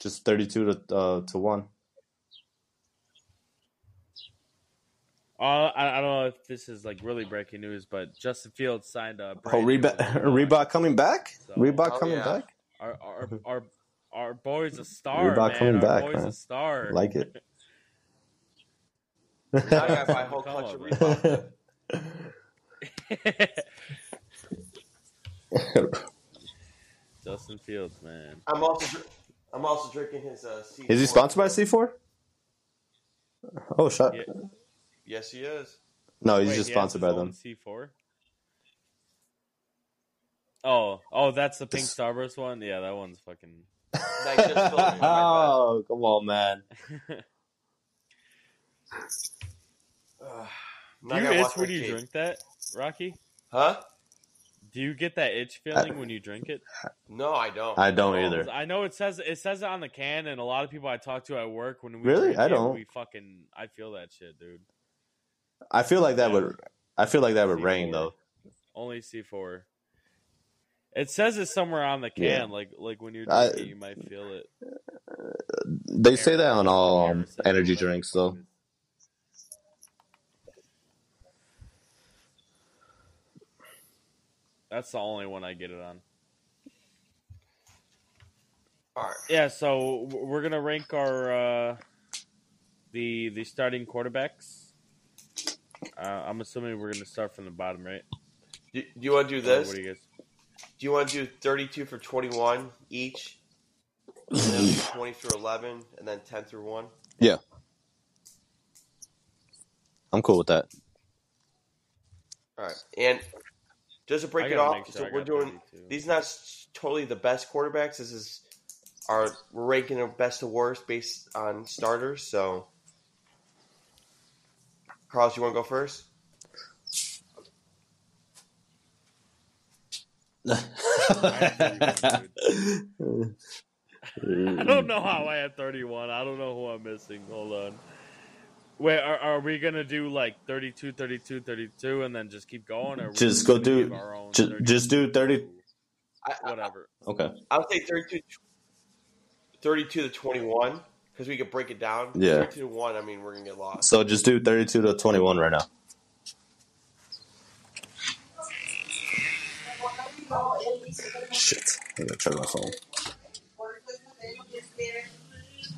just thirty-two to uh to one. Uh, I, I don't know if this is like really breaking news, but Justin Fields signed a Oh, brand new Reebok. Reebok coming back. So- Reebok Oh, coming yeah. back. Our our our our boy's a star, Reebok man. coming our back, boy's man. a star. Like it. now I gotta buy a whole clutch of Reebok. Justin Fields, man. I'm also I'm also drinking his. Uh, C4. Is he sponsored by C four? Oh, shut. Yeah. Yes, he is. No, he's Wait, just he sponsored by them. C4. Oh, oh, that's the pink This- Starburst one. Yeah, that one's fucking. That just spilled it in my oh, come on, man. bed. Ugh. Do Now you itch when you cake. drink that, Rocky? Huh? Do you get that itch feeling when you drink it? No, I don't. I don't No. either. I know it says it says it on the can, and a lot of people I talk to at work when we Really? drink I it, don't. We fucking I feel that shit, dude. I feel like that Yeah. would. I feel like that would C4. rain though. Only C four. It says it somewhere on the can, Yeah. like like when you drink I- it, you might feel it. They say that on all um, energy drinks the fuck though. it is. That's the only one I get it on. All right. Yeah, so we're gonna rank our uh, the the starting quarterbacks. Uh, I'm assuming we're going to start from the bottom, right? Do, do you want to do Or this? What do you guys? Do you want to do 32 for 21 each? And then 20 through 11, and then 10 through 1? Yeah. I'm cool with that. All right. And just to I break it off, sure so we're doing 32. these not totally the best quarterbacks. This is our we're ranking them best to worst based on starters. So, Carlos, you want to go first? I don't know how I had 31. I don't know who I'm missing. Hold on. Wait, are, are we gonna do like 32, 32, 32, and then just keep going, or Just go do- give our own ju- just do 30 I, I, Whatever. Okay. I would say 32, 32 to 21 because we could break it down. Yeah. 32 to 1, I mean, we're going to get lost. So just do 32 to 21 right now. Shit. I gotta charge my phone.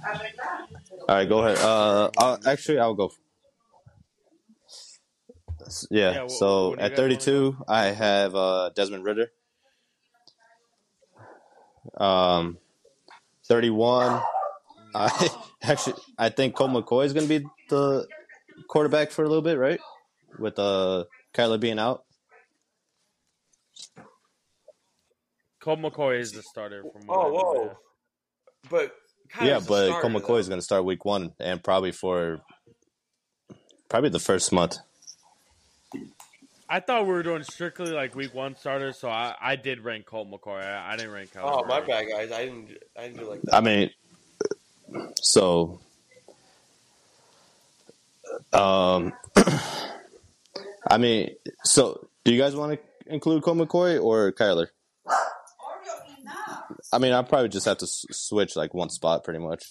All right, go ahead. Uh, I'll, actually, I'll go. Yeah. Yeah, wh- so what do you at guys wanna 32, I have uh, Desmond Ridder. Um, 31. I actually I think Colt McCoy is going to be the quarterback for a little bit, right? With uh Kyler being out. Colt McCoy is the starter. From what Oh, I whoa. But Kyler's yeah, but starter, Colt McCoy though. is going to start week one and probably for probably the first month. I thought we were doing strictly like week one starters, so I, I did rank Colt McCoy. I, I didn't rank Kyler. Oh, my bad, guys. I didn't. I didn't do like that. I mean, so um, I mean, so do you guys want to include Colt McCoy or Kyler? I mean, I'll probably just have to s- switch like one spot, pretty much.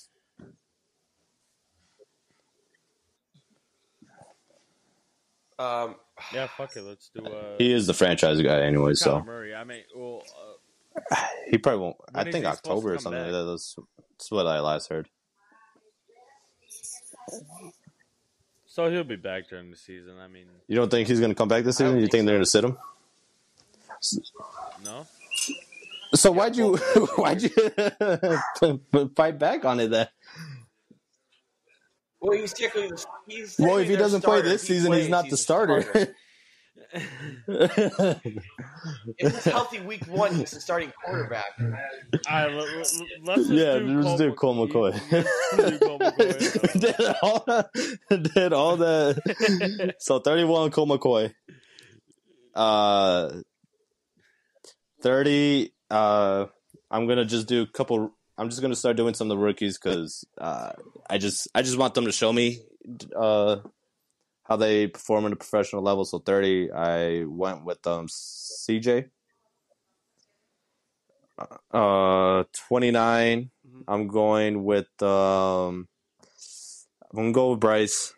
Um, Yeah, fuck it. Let's do. Uh, He is the franchise guy anyway, Kyler so Murray. I mean, well, uh, he probably won't. I think he supposed to October or something like that. That's, that's what I last heard. so he'll be back during the season. I mean, You don't think he's going to come back this I don't season? You think think they're going to sit him? no. So why'd you well, why'd you fight back on it then? well, he's technically the, he's Well, if he doesn't play this he season, he's plays, not the a starter. If he's healthy week one, he's the starting quarterback. All right, let, us just yeah, do just do Colt McCoy. Let's do Colt McCoy. did all that, did all that. So thirty-one, Colt McCoy. Uh, thirty. Uh, I'm gonna just do a couple. I'm just gonna start doing some of the rookies because uh, I just I just want them to show me uh, how they perform in a professional level. So thirty, I went with um CJ. Uh, twenty nine. Mhm. I'm going with um. I'm gonna go with Bryce.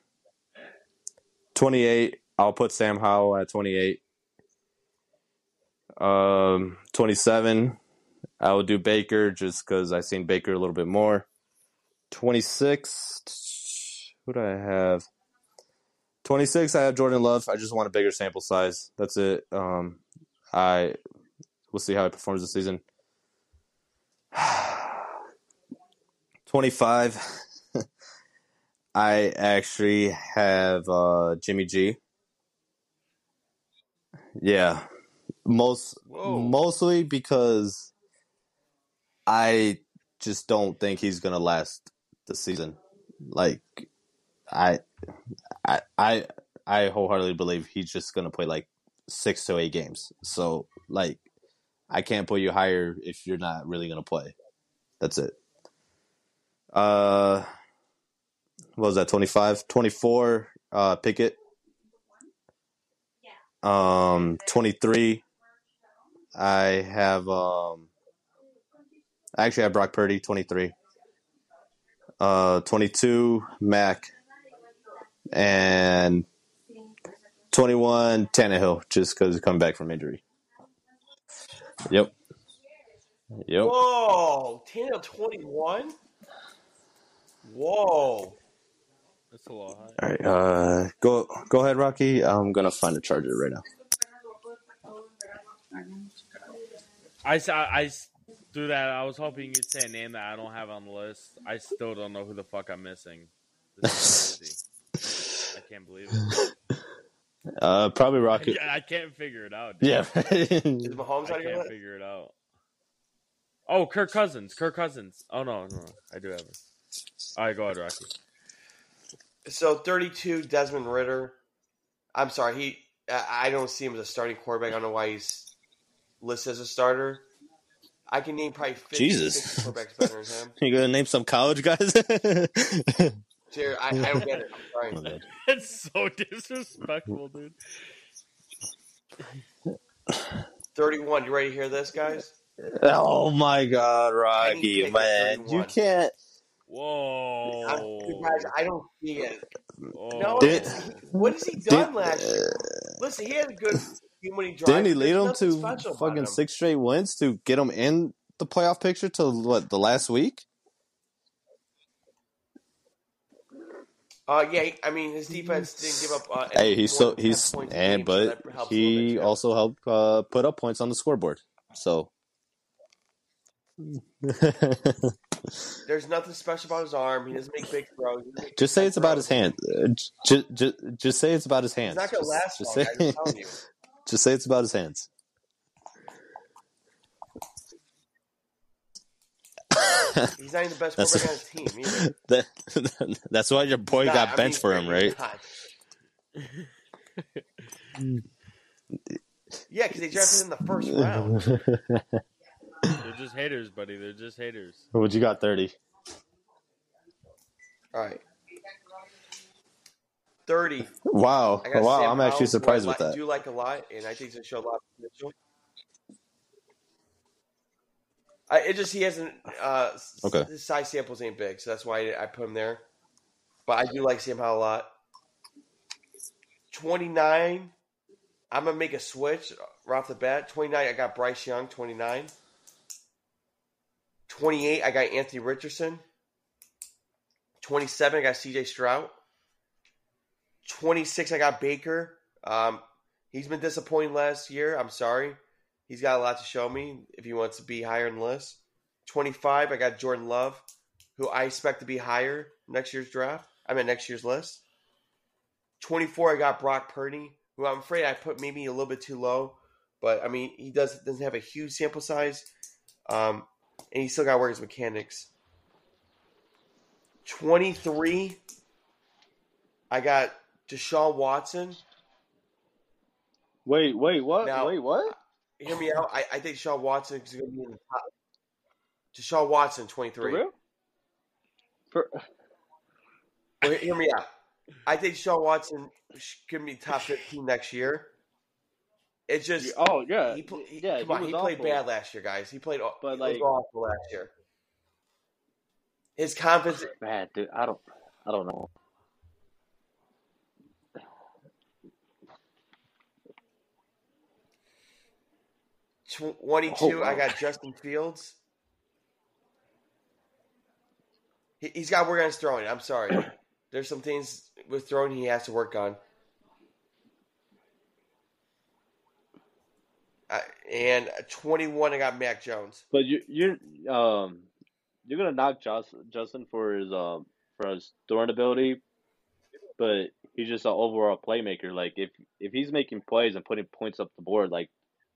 Twenty eight. I'll put Sam Howell at twenty eight. Um, twenty seven. I will do Baker just because I've seen Baker a little bit more. Twenty six. Who do I have? Twenty six. I have Jordan Love. I just want a bigger sample size. That's it. Um, I we'll see how he performs this season. Twenty five. I actually have uh, Jimmy G. Yeah, most Whoa. mostly because I just don't think he's gonna last the season. Like, I, I, I, I wholeheartedly believe he's just gonna play like six to eight games. So, like, I can't put you higher if you're not really gonna play. That's it. Uh, what was that? 25? 24, uh, Pickett. Um, 23, I have, um, actually I have Brock Purdy, 23. Uh, 22, Mac. And 21, Tannehill, just because he's coming back from injury. Yep. Yep. Whoa, Tannehill twenty one. Whoa, That's a lot. All right, uh, go go ahead, Rocky. I'm gonna find a charger right now. I, s- I, I s- do that. I was hoping you'd say a name that I don't have on the list. I still don't know who the fuck I'm missing. This is crazy. I can't believe it. Uh, probably Rocky. I, I can't figure it out. Dude. Yeah. Is Mahomes I on your can't figure it out. Oh, Kirk Cousins. Kirk Cousins. Oh no, no, I do have it. All right, go ahead, Rocky. So 32, Desmond Ridder. I'm sorry, he. I I don't see him as a starting quarterback. I don't know why he's listed as a starter. I can name probably 50, Jesus. 60 quarterbacks better than him. you gonna name some college guys? Ser- I, I don't get it. I'm sorry. Oh, it's so disrespectful, dude. 31. You ready to hear this, guys? oh my God, Rocky, man, you can't. Whoa. I'm, guys, I don't see it. Oh. No, Did- what has he done Did- last year? Listen, he had a good game when he drive. Didn't he lead them to fucking six straight wins to get them in the playoff picture till what the last week? Uh, yeah, I mean his defense didn't give up. Uh, Hey, he's so he's and so but that helps bit, he too. also helped uh, put up points on the scoreboard. So There's nothing special about his arm. He doesn't make big throws. Make just say it's about his hand. Uh, Just, just, just say it's about his hand. He's not to Just- last just long. say, I'm just telling you. just say it's about his hands. He's not even the best That's- quarterback on his team either. That, that's why your boy He's got. I benched mean, for him, right? Yeah, because they drafted him in the first round. They're just haters, buddy. They're just haters. what you got? Thirty. All right. 30. Wow, wow! Sam I'm Howell, actually surprised with li- that. do like a lot, and I think he's going to show a lot of potential. I, it just he hasn't. Uh, Okay. His size samples ain't big, so that's why I put him there. But I do like Sam Howell a lot. Twenty nine. I'm gonna make a switch right off the bat. Twenty nine. I got Bryce Young. Twenty nine. Twenty eight. I got Anthony Richardson. Twenty seven. I got C.J. Stroud. Twenty six. I got Baker. Um, he's been disappointing last year. I'm sorry. He's got a lot to show me if he wants to be higher in the list. 25, I got Jordan Love, who I expect to be higher next year's draft. I mean, next year's list. 24, I got Brock Purdy, who I'm afraid I put maybe a little bit too low. But, I mean, he does, doesn't have a huge sample size. Um, and he still got to work his mechanics. 23, I got Deshaun Watson. Wait, wait, what? Now- wait, what? Hear me out. I, I think Deshaun Watson is going to be in the top. Deshaun Watson, 23. For, Well, hear me out. I think Deshaun Watson could be top 15 next year. It's just oh yeah, he, he, yeah. come on, he played awful. bad last year, guys. He played, But, he like- awful last year. His confidence, Bad, dude. I don't, I don't know. Twenty-two. Oh. I got Justin Fields. He, he's got to work on his throwing. I'm sorry. There's some things with throwing he has to work on. Uh, and 21, I got Mac Jones. But you you um you're gonna knock Justin Justin for his um for his throwing ability, but he's just an overall playmaker. Like if if he's making plays and putting points up the board, like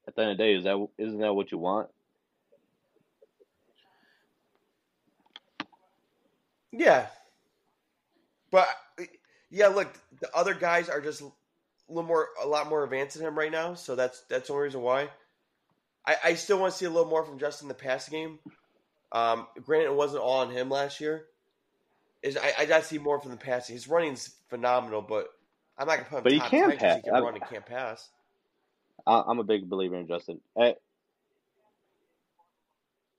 at the end of the day, is that isn't that what you want? Yeah. But yeah, look, the other guys are just a little more, a lot more advanced than him right now. So that's that's the only reason why. I, I still want to see a little more from Justin in the passing game. Um, granted, it wasn't all on him last year. Is I, I got to see more from the passing. His running's phenomenal, but I'm not gonna put him But he top can 10 'cause He can I- run and can't pass. I, I'm a big believer in Justin. Eh,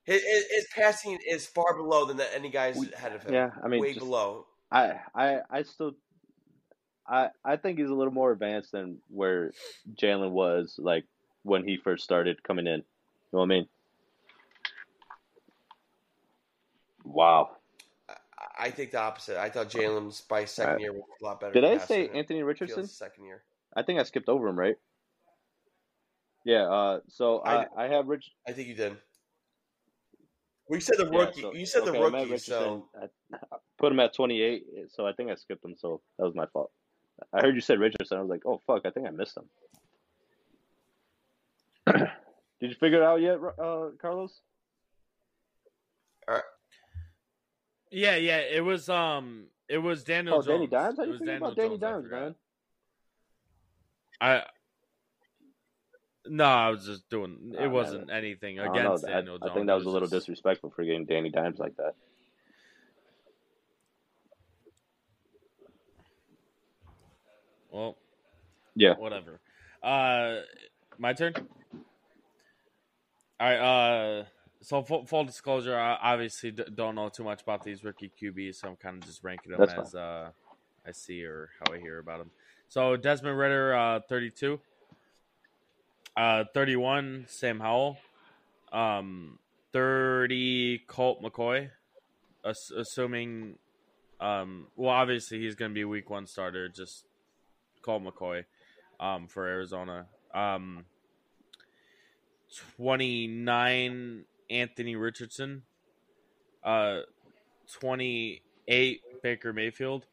His, his, his passing is far below than the, any guys ahead of him. yeah, I mean, way just- below. I I I still. I, I think he's a little more advanced than where Jalen was like when he first started coming in. You know what I mean? Wow. I think the opposite. I thought Jalen's by second Alright. year was a lot better. Did I say Anthony Richardson? Second year. I think I skipped over him, right? Yeah. Uh, so I- I, I have Rich. I think you did. Well, you said the yeah, rookie. so- you said okay, the I meant rookie. So I put him at 28, so I think I skipped him. So that was my fault. I heard you said Richardson. I was like, oh fuck, I think I missed him. Did you figure it out yet, uh, Carlos? Yeah, yeah. It was um, it was Daniel. Oh, Danny Jones. Dimes. How It you was Daniel about Danny Jones, Dimes, man? I. No, I was just doing. It wasn't anything against I, Daniel I think that was a little just- disrespectful for getting Danny Dimes like that. Well, Yeah. whatever. Uh, my turn. All right. Uh, so full, full disclosure, I obviously d- don't know too much about these rookie QBs, so I'm kind of just ranking them That's as uh, I see or how I hear about them. So Desmond Ridder, uh, 32. Uh, 31, Sam Howell. Um, 30, Colt McCoy. Ass- assuming, um, well, obviously he's going to be week one starter. Just Colt McCoy, um, for Arizona. Um, 29, Anthony Richardson. Uh, 28, Baker Mayfield.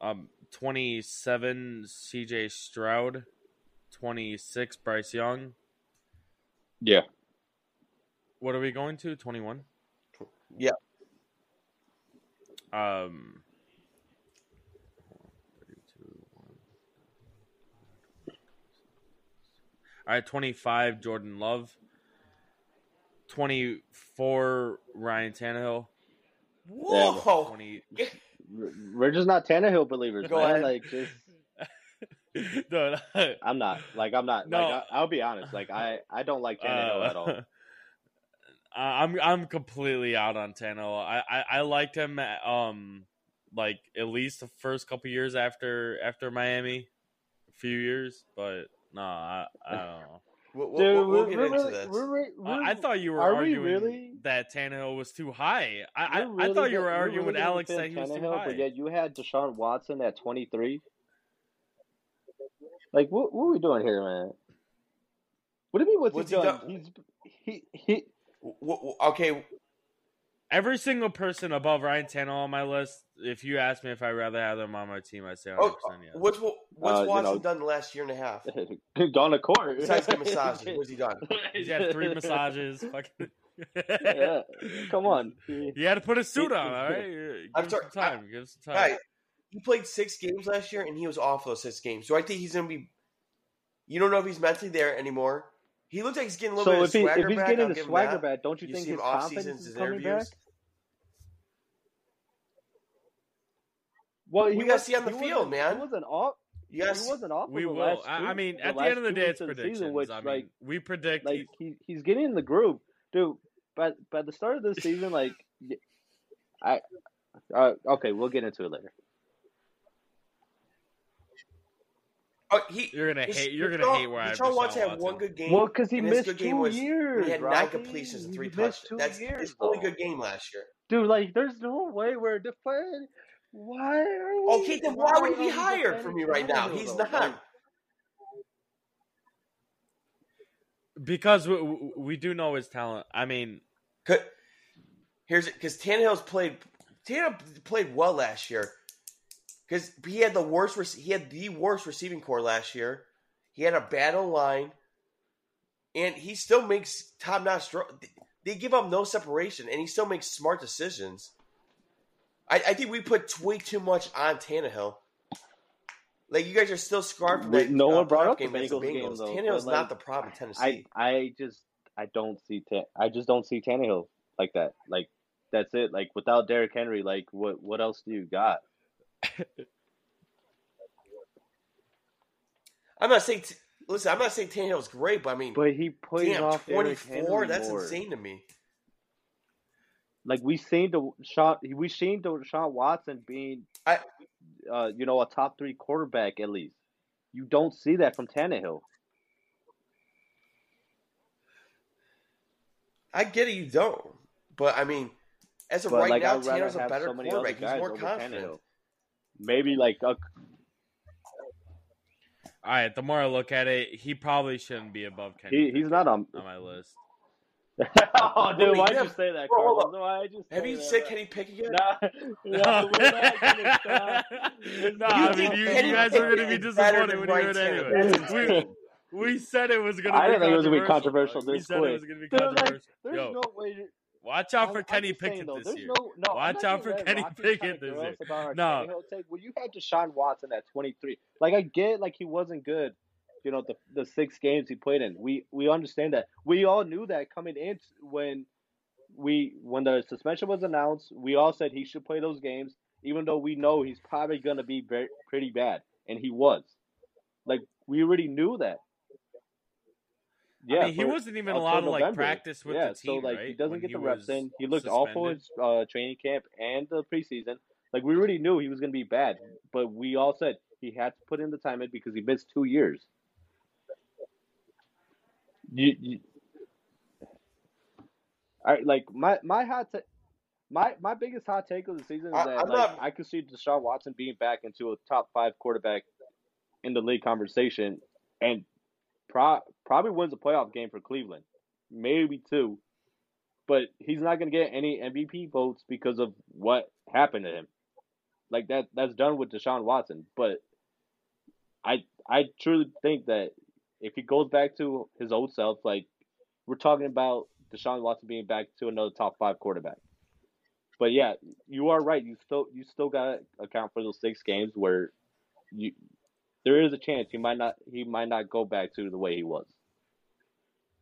Um, 27, CJ Stroud. 26, Bryce Young. Yeah. What are we going to? 21? Yeah. Um. All right, 25, Jordan Love. 24, Ryan Tannehill. whoa. 20. R- We're just not Tannehill believers, Go man. ahead. Like, just no, no. I'm not. Like, I'm not. No. Like, I, I'll be honest. Like, I, I don't like Tannehill Uh, at all. I'm I'm completely out on Tannehill. I, I, I liked him um like at least the first couple years after after Miami, a few years, but no, I, I don't know. We'll, we'll, Dude, we'll, we'll we're, get we're into really, this. We're, re- Uh, we're, I thought you were are we arguing really? that Tannehill was too high. I I, we're I really thought you were we're arguing really with gonna Alex defend that he was too Tannehill, high. But yet you had Deshaun Watson at 23. Like, what, what are we doing here, man? What do you mean? What's, What's he he done? done? He's he he. W- w- okay, Every single person above Ryan Tannehill on my list, if you ask me if I'd rather have them on my team, I'd say 100% Oh, yes. what's what's Uh, you Watson know- done the last year and a half? gone to court. Besides get massages, what's he done? He's had three massages. Fucking. yeah, come on. He- You had to put a suit on, all right? Give I'm him sorry, some time. Give him some time. Right. He played six games last year, and he was off those six games. So I think he's going to be. You don't know if he's mentally there anymore. He looks like he's getting a little So bit of he, swagger if he's back. getting I'll the swagger back, don't you, You think his off confidence seasons, is coming interviews. back? Well, We gotta see on the field, wasn't- man. He wasn't off. You guys, He wasn't off. We for the will. last I, I mean, at the last end of the day, it's of the predictions. Season, which, I mean, like, we predict. like he, he's getting in the group, dude. But by the start of this season, like, y- I, uh, okay, we'll get into it later. Oh, he, you're gonna hate. You're gonna hate where I have Deshaun Watson Deshaun had one good game. Well, because he missed good game two was- years. He had nine completions and three missed touchdowns. two That's years, his only good game last year. Dude, like, there's no way we're defending. Why are we? Okay, then why would he be we hired for me right now? He's though? not. Like, because we, we- we do know his talent. I mean, Could- Here's it because Tannehill's played. Tannehill played well last year because he had the worst. He had the worst receiving corps last year. He had a bad line, and he still makes top notch. They give up no separation, and he still makes smart decisions. I, I think we put way too much on Tannehill. Like you guys are still scarred from that. no uh, one brought up the the Bengals game, Bengals. though, Tannehill's but, not the problem in I, Tennessee. I just, I don't see, Ta- I just don't see Tannehill like that. Like, that's it. Like, without Derrick Henry, like, what, what else do you got? I'm not saying. Listen, I'm not saying Tannehill's great, but I mean, But he plays damn, off 24. Henry That's more. insane to me. Like we seen the shot, we seen the Deshaun Watson being, I- uh, you know, a top three quarterback at least. You don't see that from Tannehill. I get it, you don't, but I mean, As of But right like, now, I'd a better quarterback. He's more confident. Tannehill. Maybe like a, All right, the more I look at it, he probably shouldn't be above Kenny. he, he's not on. on my list. oh, dude, why'd you you say that, Hold Carlos? up. Why'd you Have you that? said Kenny Pickett yet? Nah, no, nah, we're not gonna stop. no, I think mean you, you guys are going to be Pickett is better disappointed when you hear it anyway. We, we said it was going to I be didn't think it was gonna be controversial. controversial We this said it was going to be Dude, like, controversial. There's Yo, no way. Watch out for I'm Kenny Pickett though, this year. No, no, Watch out for Kenny Rocky's Pickett this year. us about our No. Tannehill take. Well, you had Deshaun Watson at 23. Like I get, like he wasn't good. You know the the six games he played in. We we understand that. We all knew that coming in when we when the suspension was announced. We all said he should play those games, even though we know he's probably gonna be very pretty bad, and he was. Like we already knew that. I mean, he for- wasn't even until allowed to like practice with yeah, the team, so like right? he doesn't When get the reps in. He looked awful in uh, training camp and the preseason. Like we already knew he was going to be bad, but we all said he had to put in the time in because he missed two years. You, you I like my my hot ta- my my biggest hot take of the season is I- that I'm like not- I could see Deshaun Watson being back into a top five quarterback in the league conversation, and pro- probably wins a playoff game for Cleveland, maybe two, but he's not going to get any MVP votes because of what happened to him. Like that that's done with Deshaun Watson, but I I truly think that if he goes back to his old self, like we're talking about Deshaun Watson being back to another top five quarterback. But yeah, you are right. You still you still got to account for those six games where you there is a chance he might not he might not go back to the way he was.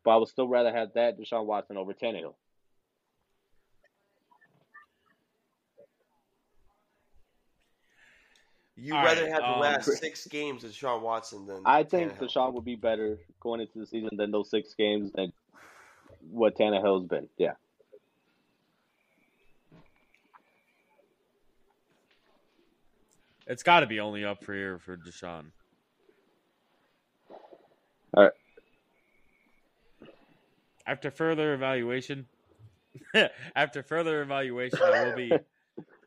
But I would still rather have that Deshaun Watson over Tannehill. You All rather right, have the um, last six games of Sean Watson than I think Tannehill. Deshaun would be better going into the season than those six games than what Tannehill's been. Yeah. It's got to be only up for here for Deshaun. All right. After further evaluation, after further evaluation, I will be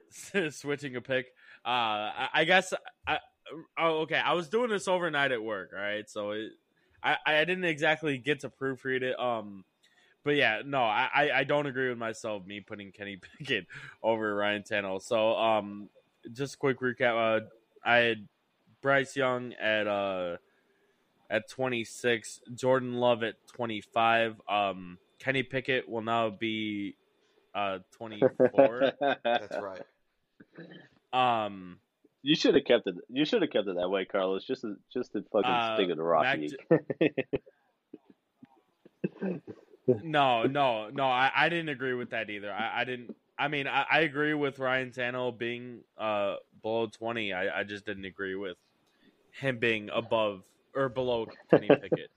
switching a pick. Uh, I, I guess. I, oh, okay. I was doing this overnight at work. All right, so it, I I didn't exactly get to proofread it. Um, but yeah, no, I I- I don't agree with myself. Me putting Kenny Pickett over Ryan Tannehill. So um, just a quick recap. Uh, I had Bryce Young at uh at 26, Jordan Love at 25. Um, Kenny Pickett will now be uh 24. That's right. um, You should have kept it. You should have kept it that way, Carlos. Just to, just to fucking Uh, stick it to Rocky. no, no, no. I, I didn't agree with that either. I, I didn't. I mean, I, I agree with Ryan Tannehill being uh below 20. I, I just didn't agree with him being above or below Kenny Pickett.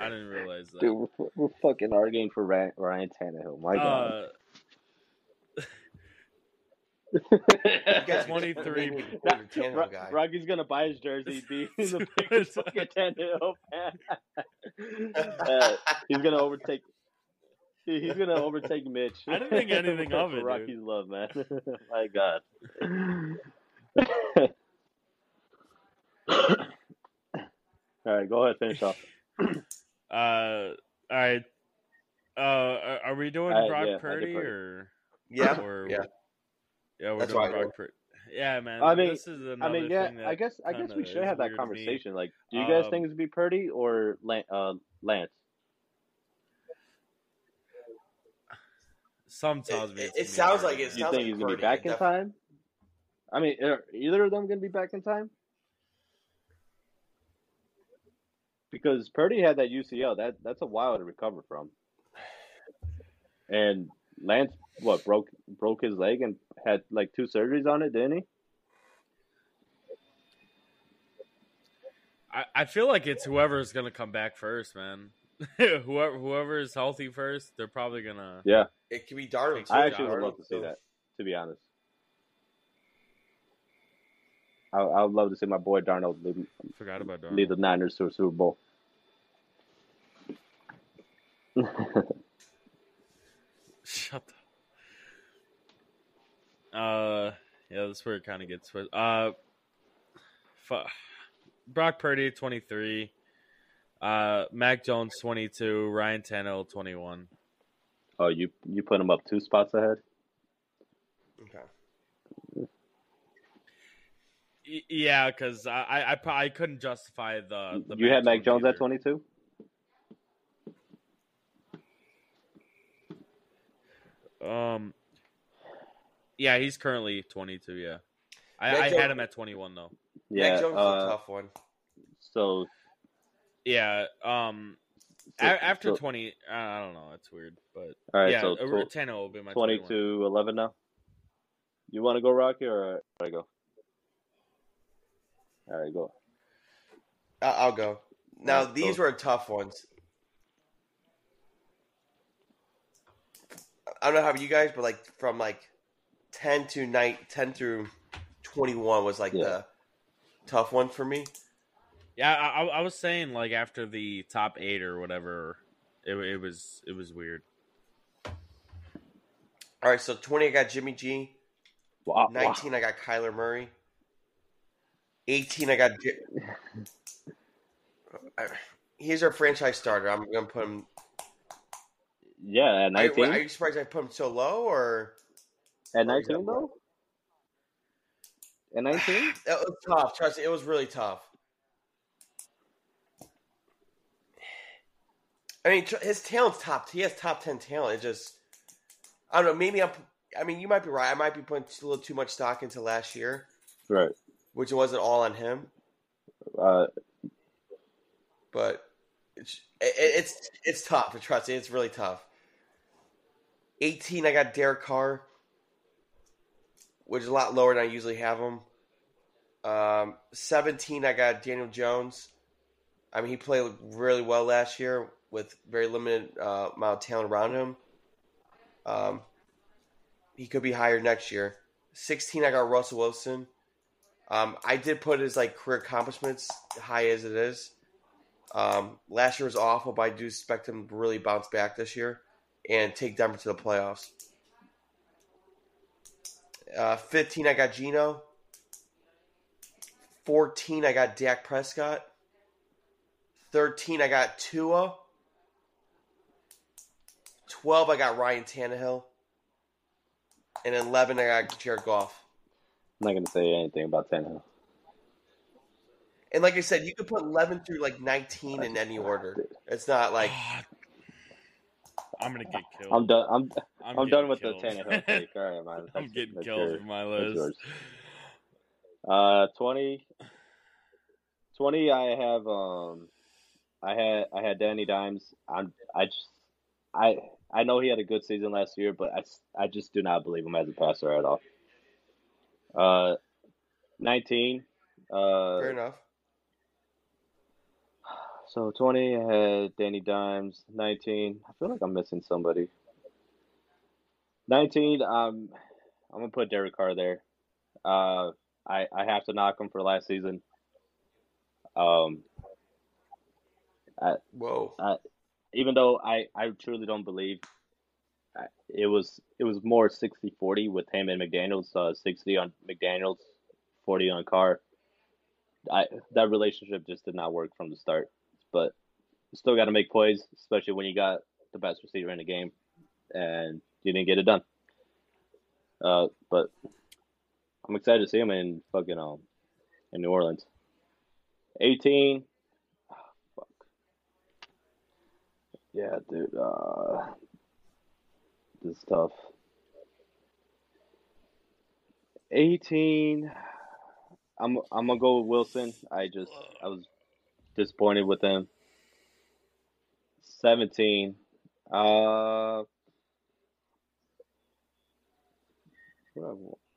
I didn't realize that. Dude, we're, we're fucking arguing for Ryan, Ryan Tannehill. My God. Uh, 23. Tannehill guy. Rocky's gonna buy his jersey, be the biggest fucking Tannehill fan. uh, he's gonna overtake. He's gonna overtake Mitch. I didn't think anything of For it, dude. Rocky's love, man. My God. All right, go ahead, finish off. uh, all right. Uh, are are we doing Uh, Brock yeah, Purdy Purdy. or yeah, or yeah. yeah? We're That's doing Brock. Purdy. Yeah, man. I mean- this is another I mean, yeah, thing that I guess I guess we should have that weird to me. conversation. Like, do you guys Um, think it would be Purdy or uh, Lance? Some tells It- it- it sounds like it man. You sounds think like he's gonna be back in def- time? I mean, are either of them gonna be back in time? Because Purdy had that UCL. That that's a while to recover from. And Lance, what broke broke his leg and had like two surgeries on it, didn't he? I, I feel like it's whoever's gonna come back first, man. whoever whoever is healthy first, they're probably gonna. Yeah, It could be Darnold. too. I actually would love to see too. that. To be honest, I I would love to see my boy Darnold lead, Forgot about Darnold. lead the Niners to a Super Bowl. Shut the. Uh, yeah, that's where it kind of gets. Uh, fu- Brock Purdy twenty three. Uh, Mac Jones twenty two. Ryan Tannehill twenty one. Oh, you you put him up two spots ahead. Okay. Yeah, because I, I I I couldn't justify the. the you had Mac Jones either. at twenty two. Um. Yeah, he's currently twenty two. Yeah, I, I had him at twenty one though. Yeah. Mac Jones is a uh, tough one. so Yeah. Um. So- after so- twenty, I don't know. It's weird, but all right. yeah, so uh, tw- Tannehill will be my 20 21. to 11 now. You want to go Rocky or should I go? All right, go. I- I'll go. Now Alright, these so- were tough ones. I don't know how you guys, but like from like ten to night, ten through twenty one was like Yeah. the tough one for me. Yeah, I, I- I was saying like after the top eight or whatever, it, it was it was weird. All right, so twenty I got Jimmy G. Wow, wow. Nineteen I got Kyler Murray. Eighteen I got. He's our franchise starter. I'm gonna put him. Yeah, at Are, 19. are you surprised I put him so low, or at 19 though. At 19. it was tough? Trust me, it was really tough. I mean, his talent's top. He has top ten talent. It just, I don't know. Maybe I'm. I mean, you might be right. I might be putting a little too much stock into last year, Right. which wasn't all on him. Uh, But it's it, it's it's tough. To trust me, it's really tough. Eighteen, I got Derek Carr, which is a lot lower than I usually have him. Um, Seventeen, I got Daniel Jones. I mean, he played really well last year with very limited uh, amount of talent around him. Um, he could be higher next year. Sixteen, I got Russell Wilson. Um, I did put his like career accomplishments high as it is. Um, last year was awful, but I do expect him to really bounce back this year and take Denver to the playoffs. Uh, 15, I got Geno. 14, I got Dak Prescott. 13, I got Tua. 12, I got Ryan Tannehill. And 11, I got Jared Goff. I'm not gonna say anything about Tannehill. And like I said, you could put 11 through like 19 in any order. It's not like I'm gonna get killed. I'm done. I'm I'm, getting done with killed. the Tannehill take. All right, man. I'm getting that's killed your- with my that's list. yours. Uh, 20, 20 I have um, I had I had Danny Dimes. I'm I just I I know he had a good season last year, but I, I just do not believe him as a passer at all. Uh, nineteen. Uh, fair enough. so twenty I had Danny Dimes. Nineteen. I feel like I'm missing somebody. Nineteen. Um, I'm gonna put Derek Carr there. Uh, I I have to knock him for last season. Um, Whoa. Even though I, I truly don't believe it was it was more 60-40 with him and McDaniels, uh, 60 on McDaniels, 40 on Carr. I that relationship just did not work from the start. But still got to make plays, especially when you got the best receiver in the game, and you didn't get it done. Uh, but I'm excited to see him in fucking um in New Orleans. 18. Ah, fuck. Yeah, dude. Uh, this is tough. 18. I'm I'm gonna go with Wilson. I just I was disappointed with him. 17. Uh,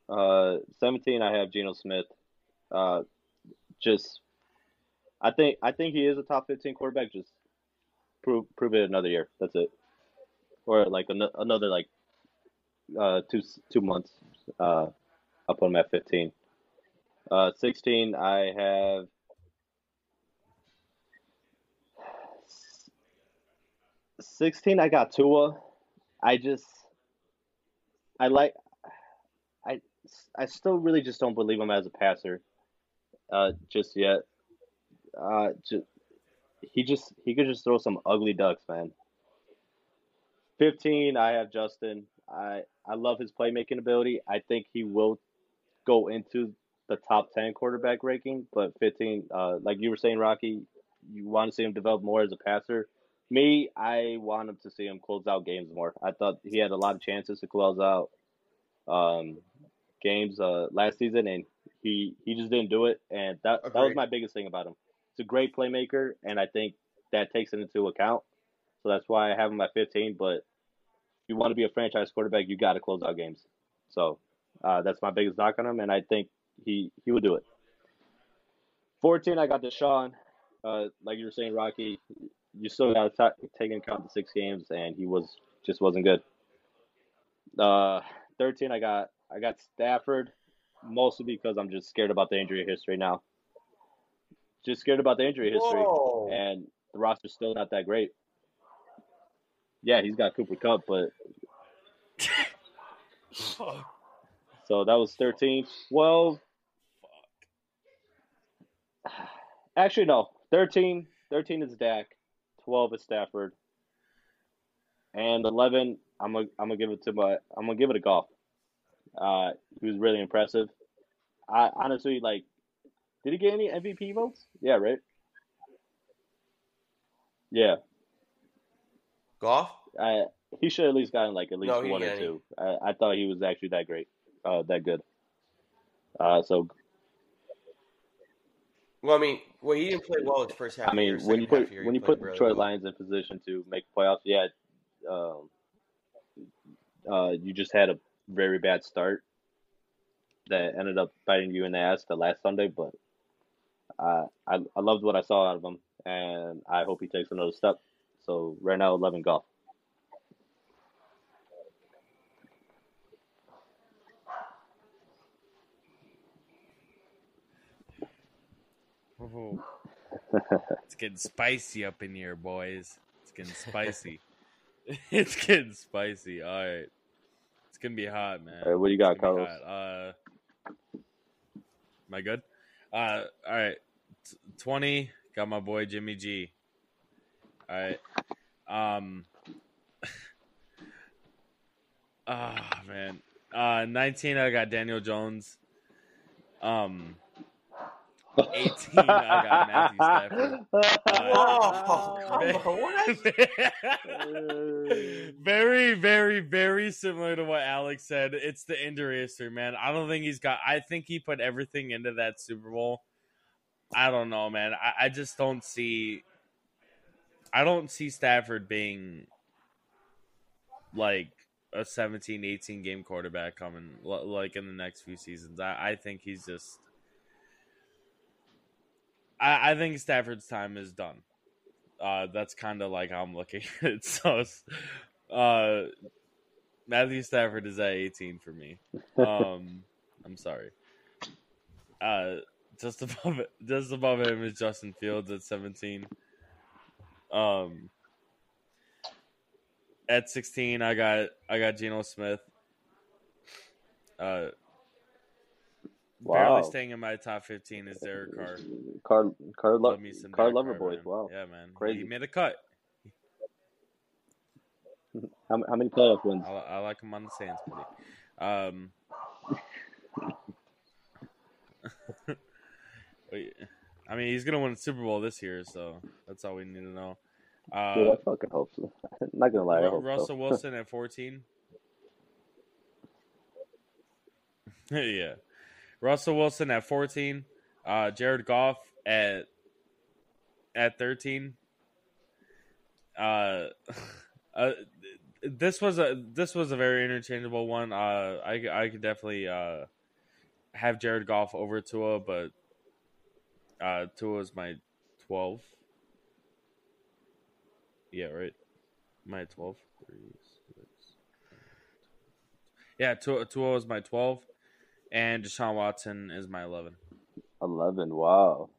uh, 17. I have Geno Smith. Uh, just I think I think he is a top 15 quarterback. Just prove prove it another year. That's it. Or like an, another like uh two two months. Uh, I'll put him at 15. Uh, 16. I have. 16 I got Tua. I just I like I I still really just don't believe him as a passer, uh, just yet. Uh, just, he just he could just throw some ugly ducks, man. Fifteen, I have Justin. I I love his playmaking ability. I think he will go into the top ten quarterback ranking, but fifteen, uh, like you were saying, Rocky, you want to see him develop more as a passer. Me, I want him to see him close out games more. I thought he had a lot of chances to close out um, games uh, last season, and he he just didn't do it. And that that was my biggest thing about him. A great playmaker, and I think that takes it into account. So that's why I have him at 15. But if you want to be a franchise quarterback, you got to close out games. So uh, that's my biggest knock on him, and I think he he would do it. 14, I got Deshaun. Uh, like you were saying, Rocky, you still got to take into account the six games, and he was just wasn't good. Uh, 13, I got I got Stafford, mostly because I'm just scared about the injury history now. Just scared about the injury history, Whoa. and the roster's still not that great. Yeah, he's got Cooper Kupp, but so that was 13. 12. Actually, no. 13, 13 is Dak. 12 is Stafford. And 11, I'm gonna I'm gonna give it to my I'm gonna give it a Goff. Uh, he was really impressive. I honestly like. Did he get any MVP votes? Yeah, right. Yeah, Goff? I he should at least gotten like at least No, one or two. I, I thought he was actually that great, uh, that good. Uh, so Well, I mean, well, he didn't play well his first half. I mean, year. when you put year, when you put really Detroit well. Lions in position to make playoffs, yeah, um, uh, you just had a very bad start that ended up biting you in the ass the last Sunday. But uh, I I loved what I saw out of him, and I hope he takes another step. So right now, eleven Goff. It's getting spicy up in here, boys. It's getting spicy. it's getting spicy. All right. It's gonna be hot, man. Right, what do you got, It's gonna be Carlos? Uh, am I good? Uh, all right. T- Twenty. Got my boy Jimmy G. All right. Um. Ah man. Uh, nineteen. I got Daniel Jones. Um. 18, I got Matthew Stafford. Whoa, Ve- come on, what? very, very, very similar to what Alex said. It's the injury history, man. I don't think he's got. I think he put everything into that Super Bowl. I don't know, man. I, I just don't see. I don't see Stafford being like a 17, 18 game quarterback coming like in the next few seasons. I, I think he's just. I, I think Stafford's time is done. Uh, that's kind of like how I'm looking at it. So, uh, Matthew Stafford is at 18 for me. Um, I'm sorry. Uh, just above it, just above him is Justin Fields at 17. Um, at 16, I got I got Geno Smith. Uh, barely staying in my top 15 is Derek Carr. Car Car Lo- Love me some Car Lover Boy. Wow. Yeah, man. Crazy. He made a cut. How, how many playoff wins? I, I like him on the Saints, buddy. Um, I mean, he's gonna win the Super Bowl this year, so that's all we need to know. Dude, Uh, I fucking hope so. not gonna lie, I hope Russell so. Wilson at fourteen. yeah, Russell Wilson at fourteen. Uh, Jared Goff at at thirteen. Uh, uh, this was a this was a very interchangeable one. Uh, I I could definitely uh have Jared Goff over Tua, but uh, Tua is my twelve. Yeah, right. My 12. Three, six, yeah, Tua, Tua is my 12. And Deshaun Watson is my 11. Eleven. Wow.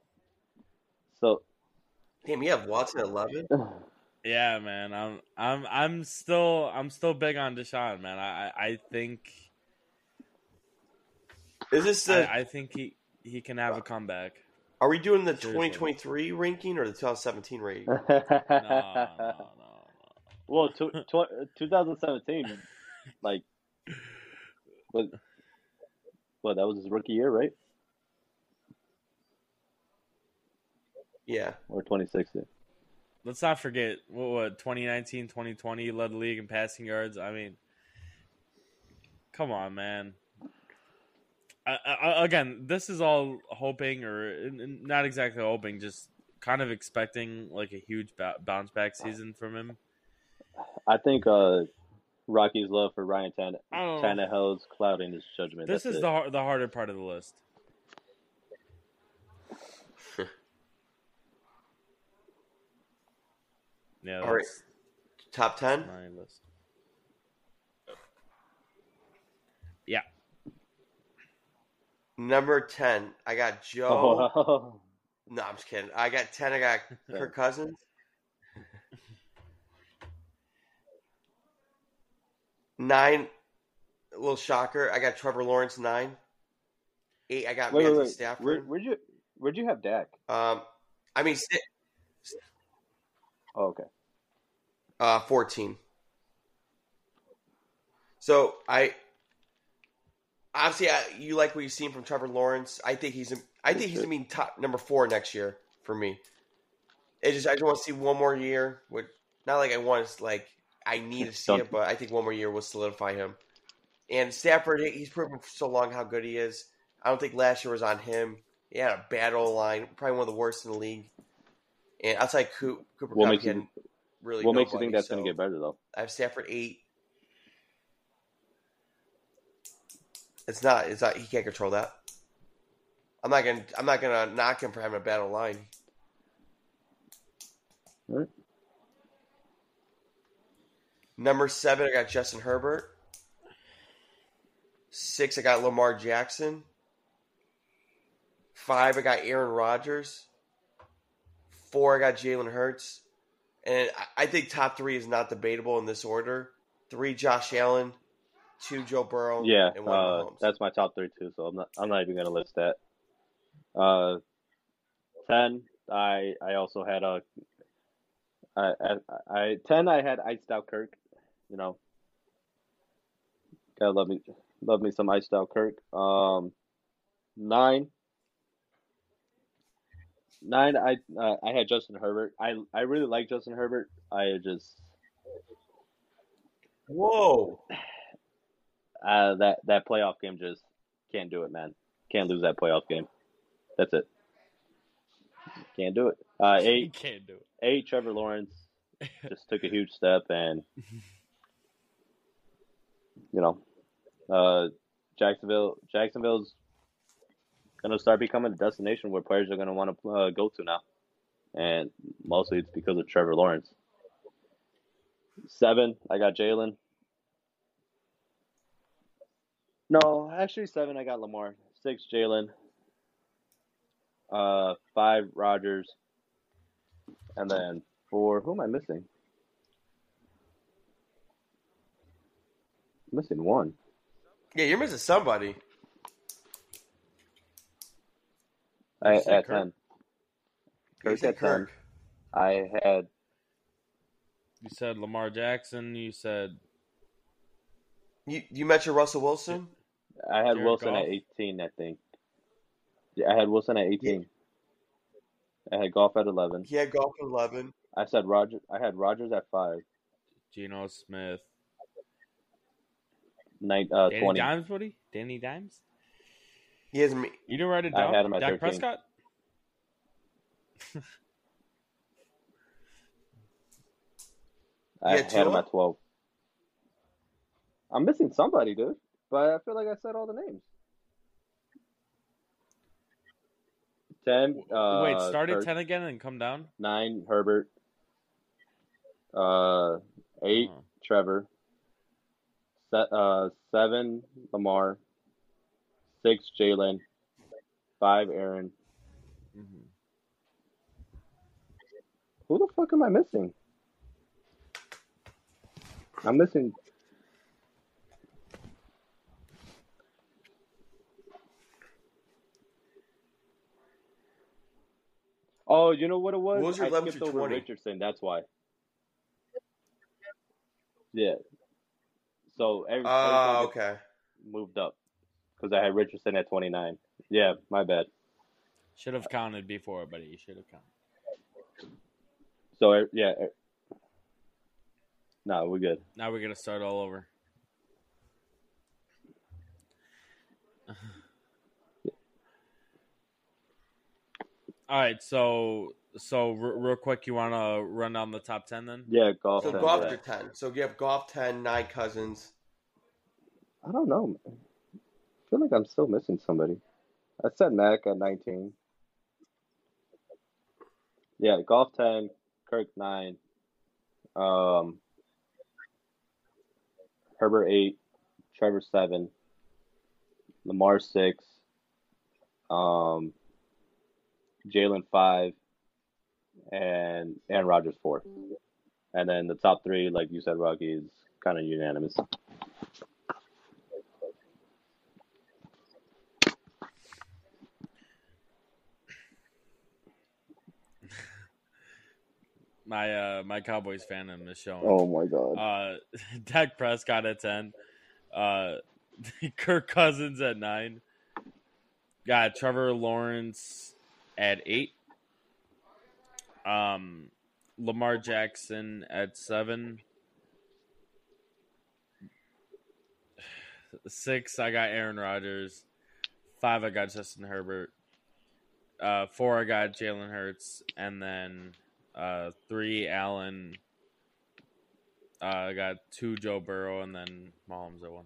So Damn, you have Watson at 11? Yeah, man. I'm I'm I'm still I'm still big on Deshaun, man. I I I think Is this the? I, I think he he can have a comeback. Are we doing the Seriously. 2023 ranking or the 2017 ranking? No, no, no, no. well, tw- tw- 2017, like, what? What? That was his rookie year, right? Yeah. Or 2016? Let's not forget what, what 2019, 2020 led the league in passing yards. I mean, come on, man. I, I, again, this is all hoping, or n- n- not exactly hoping, just kind of expecting like a huge ba- bounce back season from him. I think uh, Rocky's love for Ryan Tanne- I don't. Tannehill's clouding his judgment. This That's is it. the the harder part of the list. Yeah, All right. Top 10. my list. Yeah, Number 10. I got Joe. Oh, No, I'm just kidding. I got 10. I got Kirk Cousins. Nine. A little shocker. I got Trevor Lawrence. Nine. Eight. I got wait, wait, Matthew wait. Stafford. Where, where'd you Where'd you have Dak? Um, I mean, si- Oh, okay. uh, 14. So I obviously I, you like what you've seen from Trevor Lawrence. I think he's I think he's gonna be top number four next year for me. It just I just want to see one more year. Which not like I want to like I need to see it, but I think one more year will solidify him. And Stafford, he's proven for so long how good he is. I don't think last year was on him. He had a bad O line, probably one of the worst in the league. And outside Coo- Cooper What Kupp, makes he you- had really what makes you think that's so going to get better though? I have Stafford eight. It's not. It's not. He can't control that. I'm not gonna. I'm not gonna knock him for having a battle line. Alright. Number seven, I got Justin Herbert. Six, I got Lamar Jackson. Five, I got Aaron Rodgers. Four, I got Jalen Hurts. And I think top three is not debatable in this order. Three, Josh Allen. Two, Joe Burrow. Yeah, and one, uh, Mahomes. that's my top three too. So I'm not. I'm not even going to list that. Uh, ten. I I also had a. I, I, I ten. I had iced out Kirk. You know. Gotta love me, love me some iced out Kirk. Um, nine. Nine. I uh, I had Justin Herbert. I I really like Justin Herbert. I just Whoa. Uh, that that playoff game just can't do it, man. Can't lose that playoff game. That's it. Can't do it. Uh, can't do it. eight. Trevor Lawrence just took a huge step, and you know, uh, Jacksonville. Jacksonville's gonna start becoming a destination where players are gonna want to uh, go to now, and mostly it's because of Trevor Lawrence. Seven. I got Jalen. No, actually seven. I got Lamar. Six, Jalen. Uh, five, Rodgers. And then four. Who am I missing? missing one. Yeah, you're missing somebody. I, You at Kirk? ten. You Kirk said at ten. I had You said Lamar Jackson. You said You you mentioned Russell Wilson. I had Jared Wilson Goff? at eighteen. I think. Yeah, I had Wilson at eighteen. I had Goff at eleven. He had Goff at eleven. I said Roger. I had Rodgers at five. Geno Smith. Nine, uh, Danny twenty. Dimes, buddy. Danny Dimes. He has me. You didn't write it down. I had him at Dak 13. Prescott. I had him at twelve. I'm missing somebody, dude. But I feel like I said all the names. Ten. Uh, Wait, start at ten again and come down. Nine. Herbert. Uh, eight. Oh. Trevor. Se- uh, seven. Lamar. Six. Jalen. Five. Aaron. Mhm. Who the fuck am I missing? I'm missing. Oh, you know what it was? What was your I 11 skipped through over 20? Richardson. That's why. Yeah. So every, everything okay. moved up because I had Richardson at 29. Yeah, my bad. Should have counted before, buddy. You should have counted. So eh, yeah. eh, No, we're good. Now we're gonna start all over. All right, so so r- real quick, you want to run down the top ten then? Yeah, Goff. So then, Goff yeah. ten. So you have Goff ten, nine cousins. I don't know. Man. I feel like I'm still missing somebody. I said Mac at 19. Yeah, Goff 10, Kirk 9, um, Herbert 8, Trevor 7, Lamar 6, um, Jalen 5, and Aaron Rodgers 4. And then the top three, like you said, Rocky, is kind of unanimous. My uh my Cowboys fandom is showing. Oh my God. Uh, Dak Prescott at ten. Uh, Kirk Cousins at nine. Got Trevor Lawrence at eight. Um, Lamar Jackson at seven. Six, I got Aaron Rodgers. Five, I got Justin Herbert. Uh, four, I got Jalen Hurts, and then uh, three, Allen. Uh, I got two Joe Burrow and then Mahomes at one.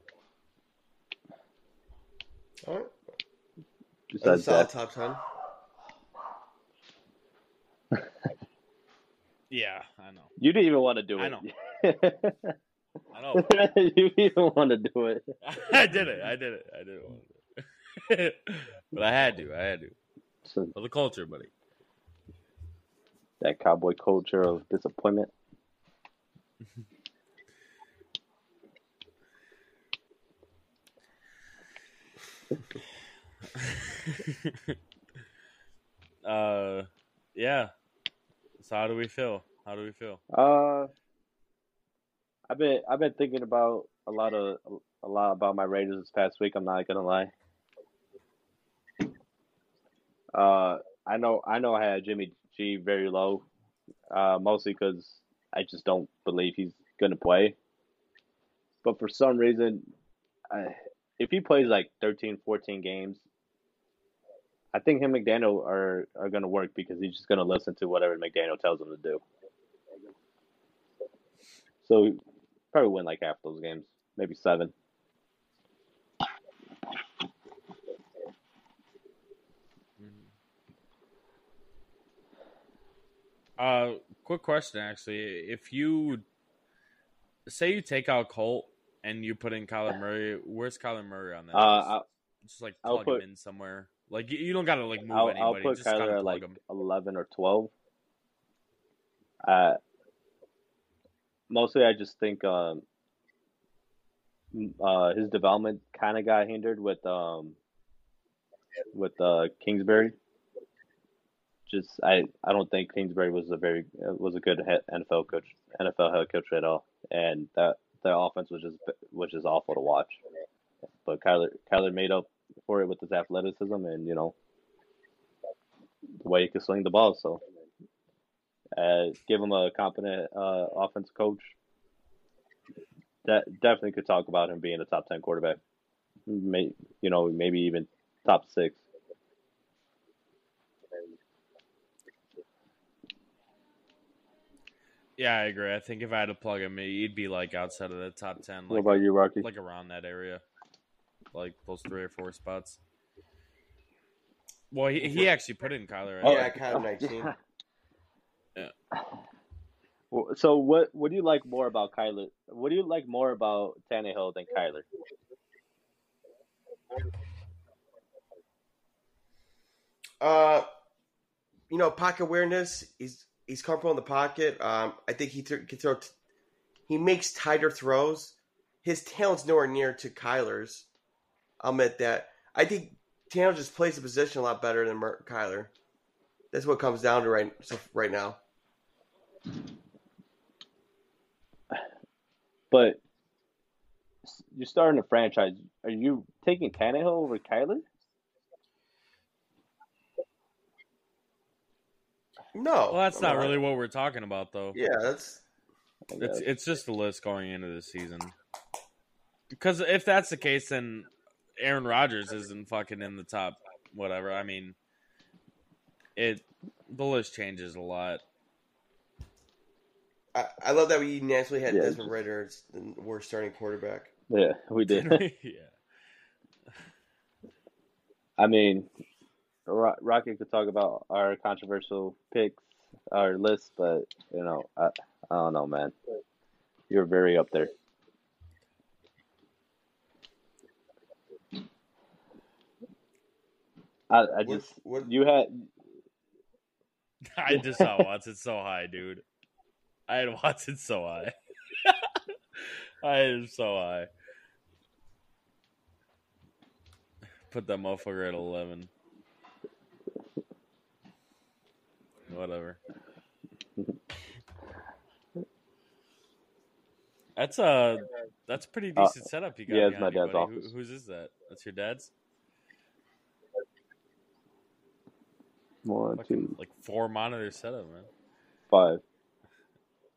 All right. That's a Besides solid that, top ten. Yeah, I know. you didn't even want to do it. I know. I know. you didn't even want to do it. I did it. I did it. I didn't want it. but I had to. I had to. So For the culture, buddy. that cowboy culture of disappointment. uh, yeah. So how do we feel? How do we feel? Uh, I've been I've been thinking about a lot of a lot about my Raiders this past week. I'm not gonna lie. Uh, I know I know I had Jimmy G very low, uh, mostly because I just don't believe he's gonna play. But for some reason, I, if he plays like 13, 14 games, I think him and McDaniel are are gonna work because he's just gonna listen to whatever McDaniel tells him to do. So probably win like half those games, maybe seven. Uh, quick question actually. If you say you take out Colt and you put in Kyler Murray, where's Kyler Murray on that? Uh, I'll, just like I'll plug put- him in somewhere. Like you, don't gotta like move I'll, anybody. I'll put just Kyler at like him. eleven or twelve. Uh, mostly, I just think um, uh, his development kind of got hindered with um, with uh, Kingsbury. Just I, I don't think Kingsbury was a very uh, was a good NFL coach NFL head coach at all, and that their offense was just was just awful to watch. But Kyler Kyler made up for it with his athleticism and you know the way he could swing the ball. So uh, give him a competent uh, offensive coach. That definitely could talk about him being a top ten quarterback. May, you know maybe even top six. Yeah, I agree. I think if I had to plug him, he'd be like outside of the top ten, what about you, Rocky? like around that area, like those three or four spots. Well, he, he actually put in Kyler. Oh, yeah, think. kind of nineteen. Well, So what what do you like more about Kyler? What do you like more about Tannehill than Kyler? Uh, you know, pocket awareness. He's he's comfortable in the pocket. Um, I think he th- can throw. T- he makes tighter throws. His talent's nowhere near to Kyler's. I'll admit that. I think Tannehill just plays the position a lot better than Mer- Kyler. That's what comes down to right so right now. But you're starting a franchise. Are you taking Tannehill over Kyler? No, Well, that's not really what we're talking about, though. Yeah, that's It's it's just a list going into the season. Because if that's the case, then Aaron Rodgers isn't fucking in the top. Whatever. I mean, it the list changes a lot. I, I love that we naturally had Yeah, Desmond Ridder as the worst starting quarterback. Yeah, we did. yeah. I mean, Ro- Rocket could talk about our controversial picks, our list, but you know, I, I don't know, man. You're very up there. I, I What, just what, you had I just saw Watson so high, dude. I had Watson so high. I had him so high. Put that motherfucker at eleven. Whatever. That's a that's a pretty Uh, decent setup you got. yeah, it's my dad's buddy. Who- whose is that? That's your dad's. One, Fucking, two, like four monitor setup, man. five.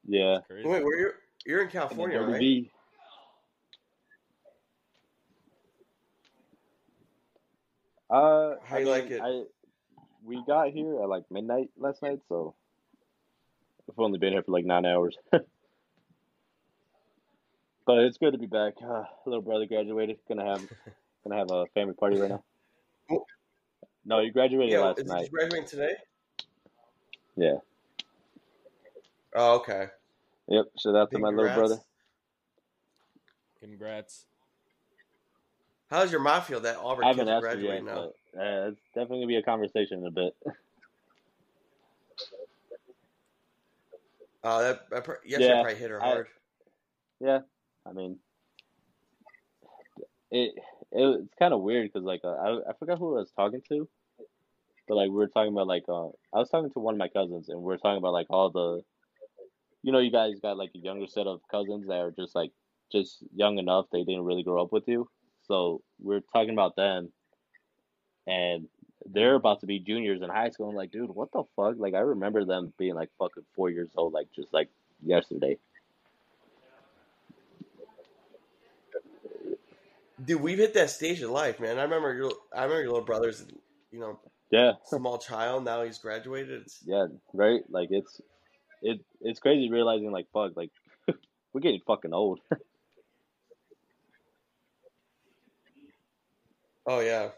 Yeah. Crazy. wait, where you're you're in And then California, right? WB. Uh, How I you mean, like it? I we got here at like midnight last night, so I've only been here for like nine hours. but it's good to be back. Uh, little brother graduated. Gonna have gonna have a family party right now. No, you graduated Yeah, last is night. he graduating today? Yeah. Oh, okay. Yep. Shout out to my little brother. Congrats. How's your mom feel that Auburn I kids haven't asked her graduating yet, now? but uh, it's definitely gonna be a conversation in a bit. Oh, that, that pr- yesterday Yeah, probably hit her I- hard. Yeah, I mean, it, it it's kind of weird because like uh, I I forgot who I was talking to, but like we were talking about like uh I was talking to one of my cousins and we were talking about like all the, you know, you guys got like a younger set of cousins that are just like just young enough they didn't really grow up with you, so we are talking about them, and they're about to be juniors in high school. I'm like, dude, what the fuck? Like I remember them being like fucking four years old, like just like yesterday. Dude, we've hit that stage of life, man. I remember your I remember your little brother's, you know, Yeah. small child. Now he's graduated. It's, Yeah, right. Like it's it it's crazy realizing like fuck, like we're getting fucking old. oh yeah.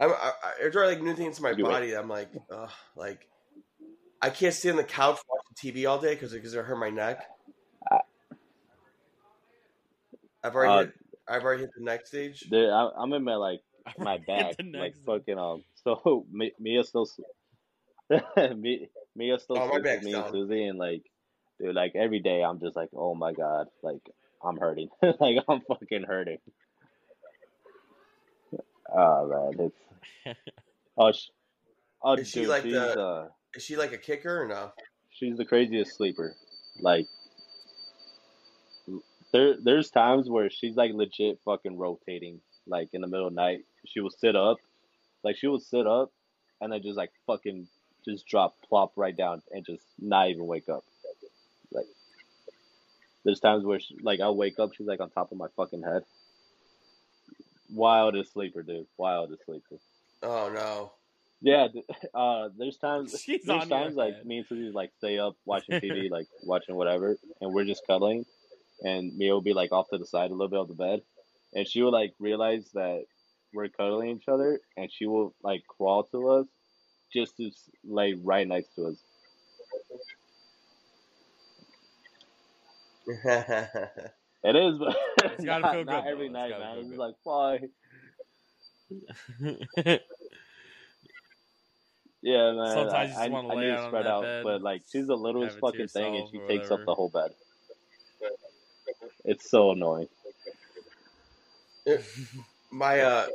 I'm, I, I, already like new things to my body. I'm like, ugh, like I can't sit on the couch watching TV all day because because it hurt my neck. I- I've already Uh, hit, I've already hit the next stage. There, I, I'm in my like my back, like fucking um. So Mi- Mia still, s- Mi- Mia still Oh, sleeps with me and. Susie, and like, dude, like every day I'm just like, oh my god, like I'm hurting, like I'm fucking hurting. Oh man, it's oh, sh- oh Is she dude, like she's the- uh. Is she like a kicker or no? she's the craziest sleeper. Like there there's times where she's like legit fucking rotating. Like in the middle of night, she will sit up, like she will sit up, and then just like fucking just drop plop right down and just not even wake up. Like there's times where she, like I'll wake up, she's like on top of my fucking head. Wildest sleeper, dude. Wildest sleeper. Oh no. Yeah, uh, there's times She's there's times like head. me and Susie like stay up watching TV, like watching whatever, and we're just cuddling, and Mia will be like off to the side a little bit of the bed, and she will like realize that we're cuddling each other, and she will like crawl to us, just to lay right next to us. It is, but It's gotta not, feel not good, every though. It's night, gotta man. feel It's good. like why? Yeah, man. Sometimes you I, just wanna I, lay I need out to on spread that out, bed, but like she's the littlest have it to fucking thing, and she or takes up the whole bed. It's so annoying. my uh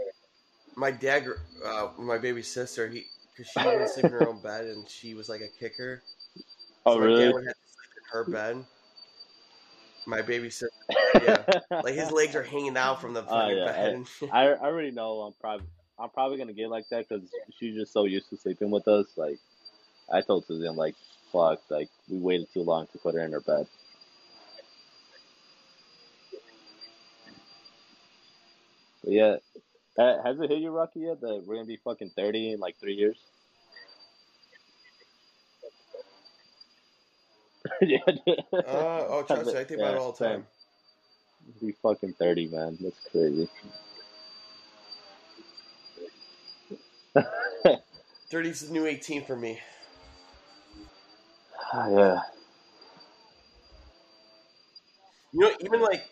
my dad, uh, my baby sister, he because she didn't sleep in her own bed and she was like a kicker. Oh, So my really? dad would have to sleep in her bed. My baby sister, yeah, like his legs are hanging out from the fucking yeah, bed. and. I, I already know I'm probably I'm probably gonna get like that because she's just so used to sleeping with us. Like I told Susie, I'm like, fuck, like we waited too long to put her in her bed. But yeah, has it hit you, Rocky, yet that we're gonna be fucking thirty in like three years? yeah, Uh, oh, trust me, I think about it all the time. Be fucking thirty, man. That's crazy. 30's the new 18 for me. yeah. You know, even like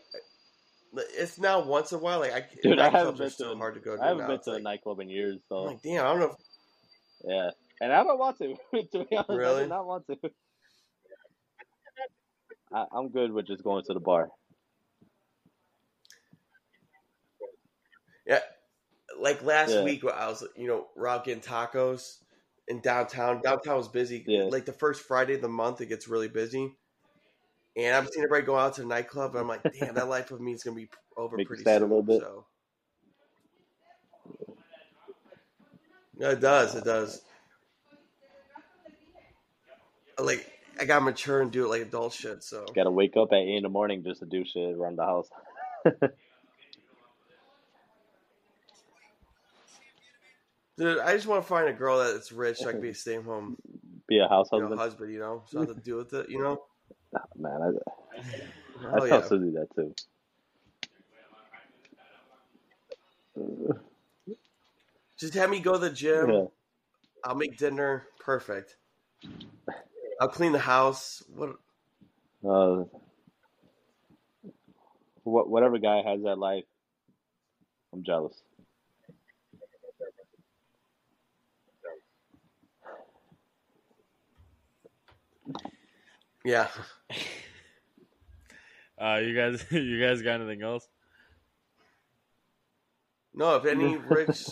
it's now once in a while. Like I, Dude, I haven't been to hard to go to. I haven't now. been to a nightclub in years, I'm so like, damn, I don't know. If, yeah. And I don't want to. to be honest, I do not want to. I, I'm good with just going to the bar. yeah, like last Yeah. week, I was, you know, Rob getting tacos in downtown. Downtown was busy. Yeah. Like the first Friday of the month, it gets really busy. And I'm seeing everybody go out to the nightclub, and I'm like, damn, that life of me is gonna be over Make pretty sad a little bit? So. Yeah, it does. It does. Like I gotta mature and do it like adult shit. So Got to wake up at eight in the morning just to do shit around the house. Dude, I just want to find a girl that's rich, so I can be a stay home Be a house you know, husband. husband, you know, so I have to deal with it, you know. Man, I, I Oh tell yeah, Susie that too. just have me go to the gym. Yeah. I'll make dinner, perfect. I'll clean the house. What? Uh, what, whatever guy has that life, I'm jealous. Yeah, Uh, you guys, you guys got anything else? no. If any rich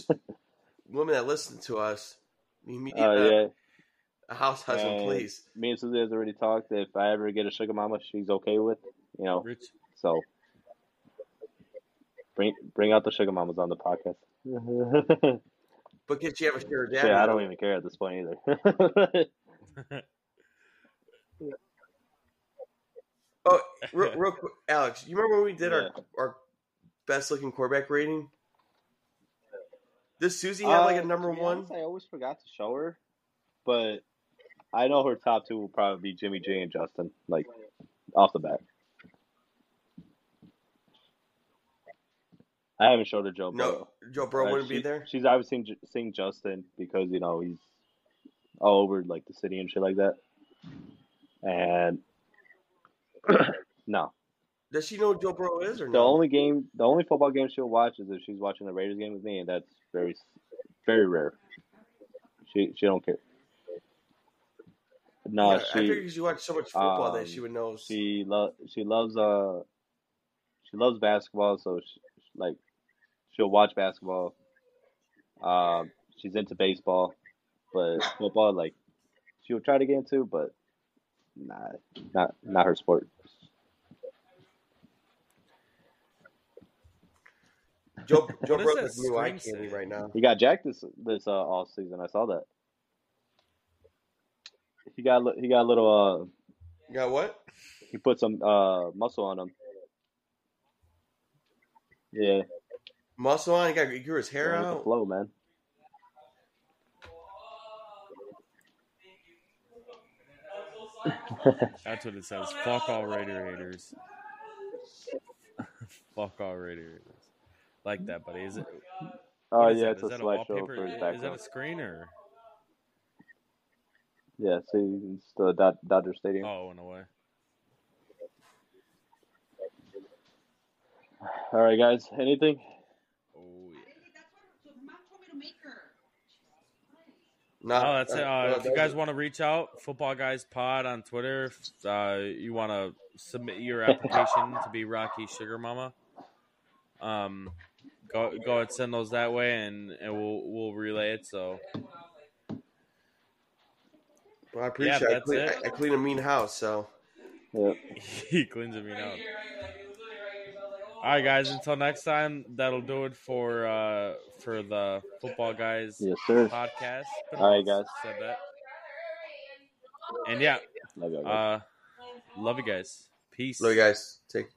women that listen to us, you need Oh a, yeah, a house husband, And please. me and Susie has already talked. If I ever get a sugar mama, she's okay with. You know, Rich, so bring bring out the sugar mamas on the podcast. But can she have a sugar daddy? yeah, I don't even care at this point either. Oh, real, real quick, Alex, you remember when we did Yeah. our our best looking quarterback rating? Does Susie have like Uh, a number to be one? honest, I always forgot to show her, but I know her top two will probably be Jimmy G and Justin, like off the bat. I haven't showed her Joe No, Burrow. Joe Burrow Uh, wouldn't she- be there. She's obviously seen, seen Justin because you know he's all over like the city and shit like that. And no, Does she know Joe Burrow is or the no? only game, the only football game she'll watch is if she's watching the Raiders game with me, and that's very, very rare. She she don't care. No, Yeah, I she figured she watched so much football that um, she would know. she lo- she loves uh she loves basketball, so she, like she'll watch basketball. Um, she's into baseball, but football like she'll try to get into, but nah, not not her sport. Joe Joe broke does Burrow that is new eye candy say? right now. He got jacked this this uh, all season. I saw that. He got li- he got a little uh You got what? he put some uh muscle on him. Yeah, Muscle on. He got he grew his hair going with the out. flow, man. That's what it says. Oh, Fuck all Raider haters. Fuck all Raider haters. Like that, buddy. Is it? Oh what is yeah, that? it's a that slideshow wallpaper? for his background. Is that a screen or? Yeah, see, it's the Dod- Dodger Stadium. Oh, in a way. All right, guys. Anything? Oh yeah. Nah, Oh, that's it. uh, Uh, no, if you guys want to reach out, Football Guys Pod on Twitter. If uh, you want to submit your application to be Rocky Sugar Mama, um, go go and send those that way, and and we'll we'll relay it. So Well, I appreciate it. I that's clean, it. I, I clean a mean house, so Yeah. he cleans it me out. All right, guys. Until next time, that'll do it for uh for the football guys Yes, sir. podcast. All right, guys. Said that. And yeah, Love y'all, guys. uh, love you guys. Peace. love you guys. Take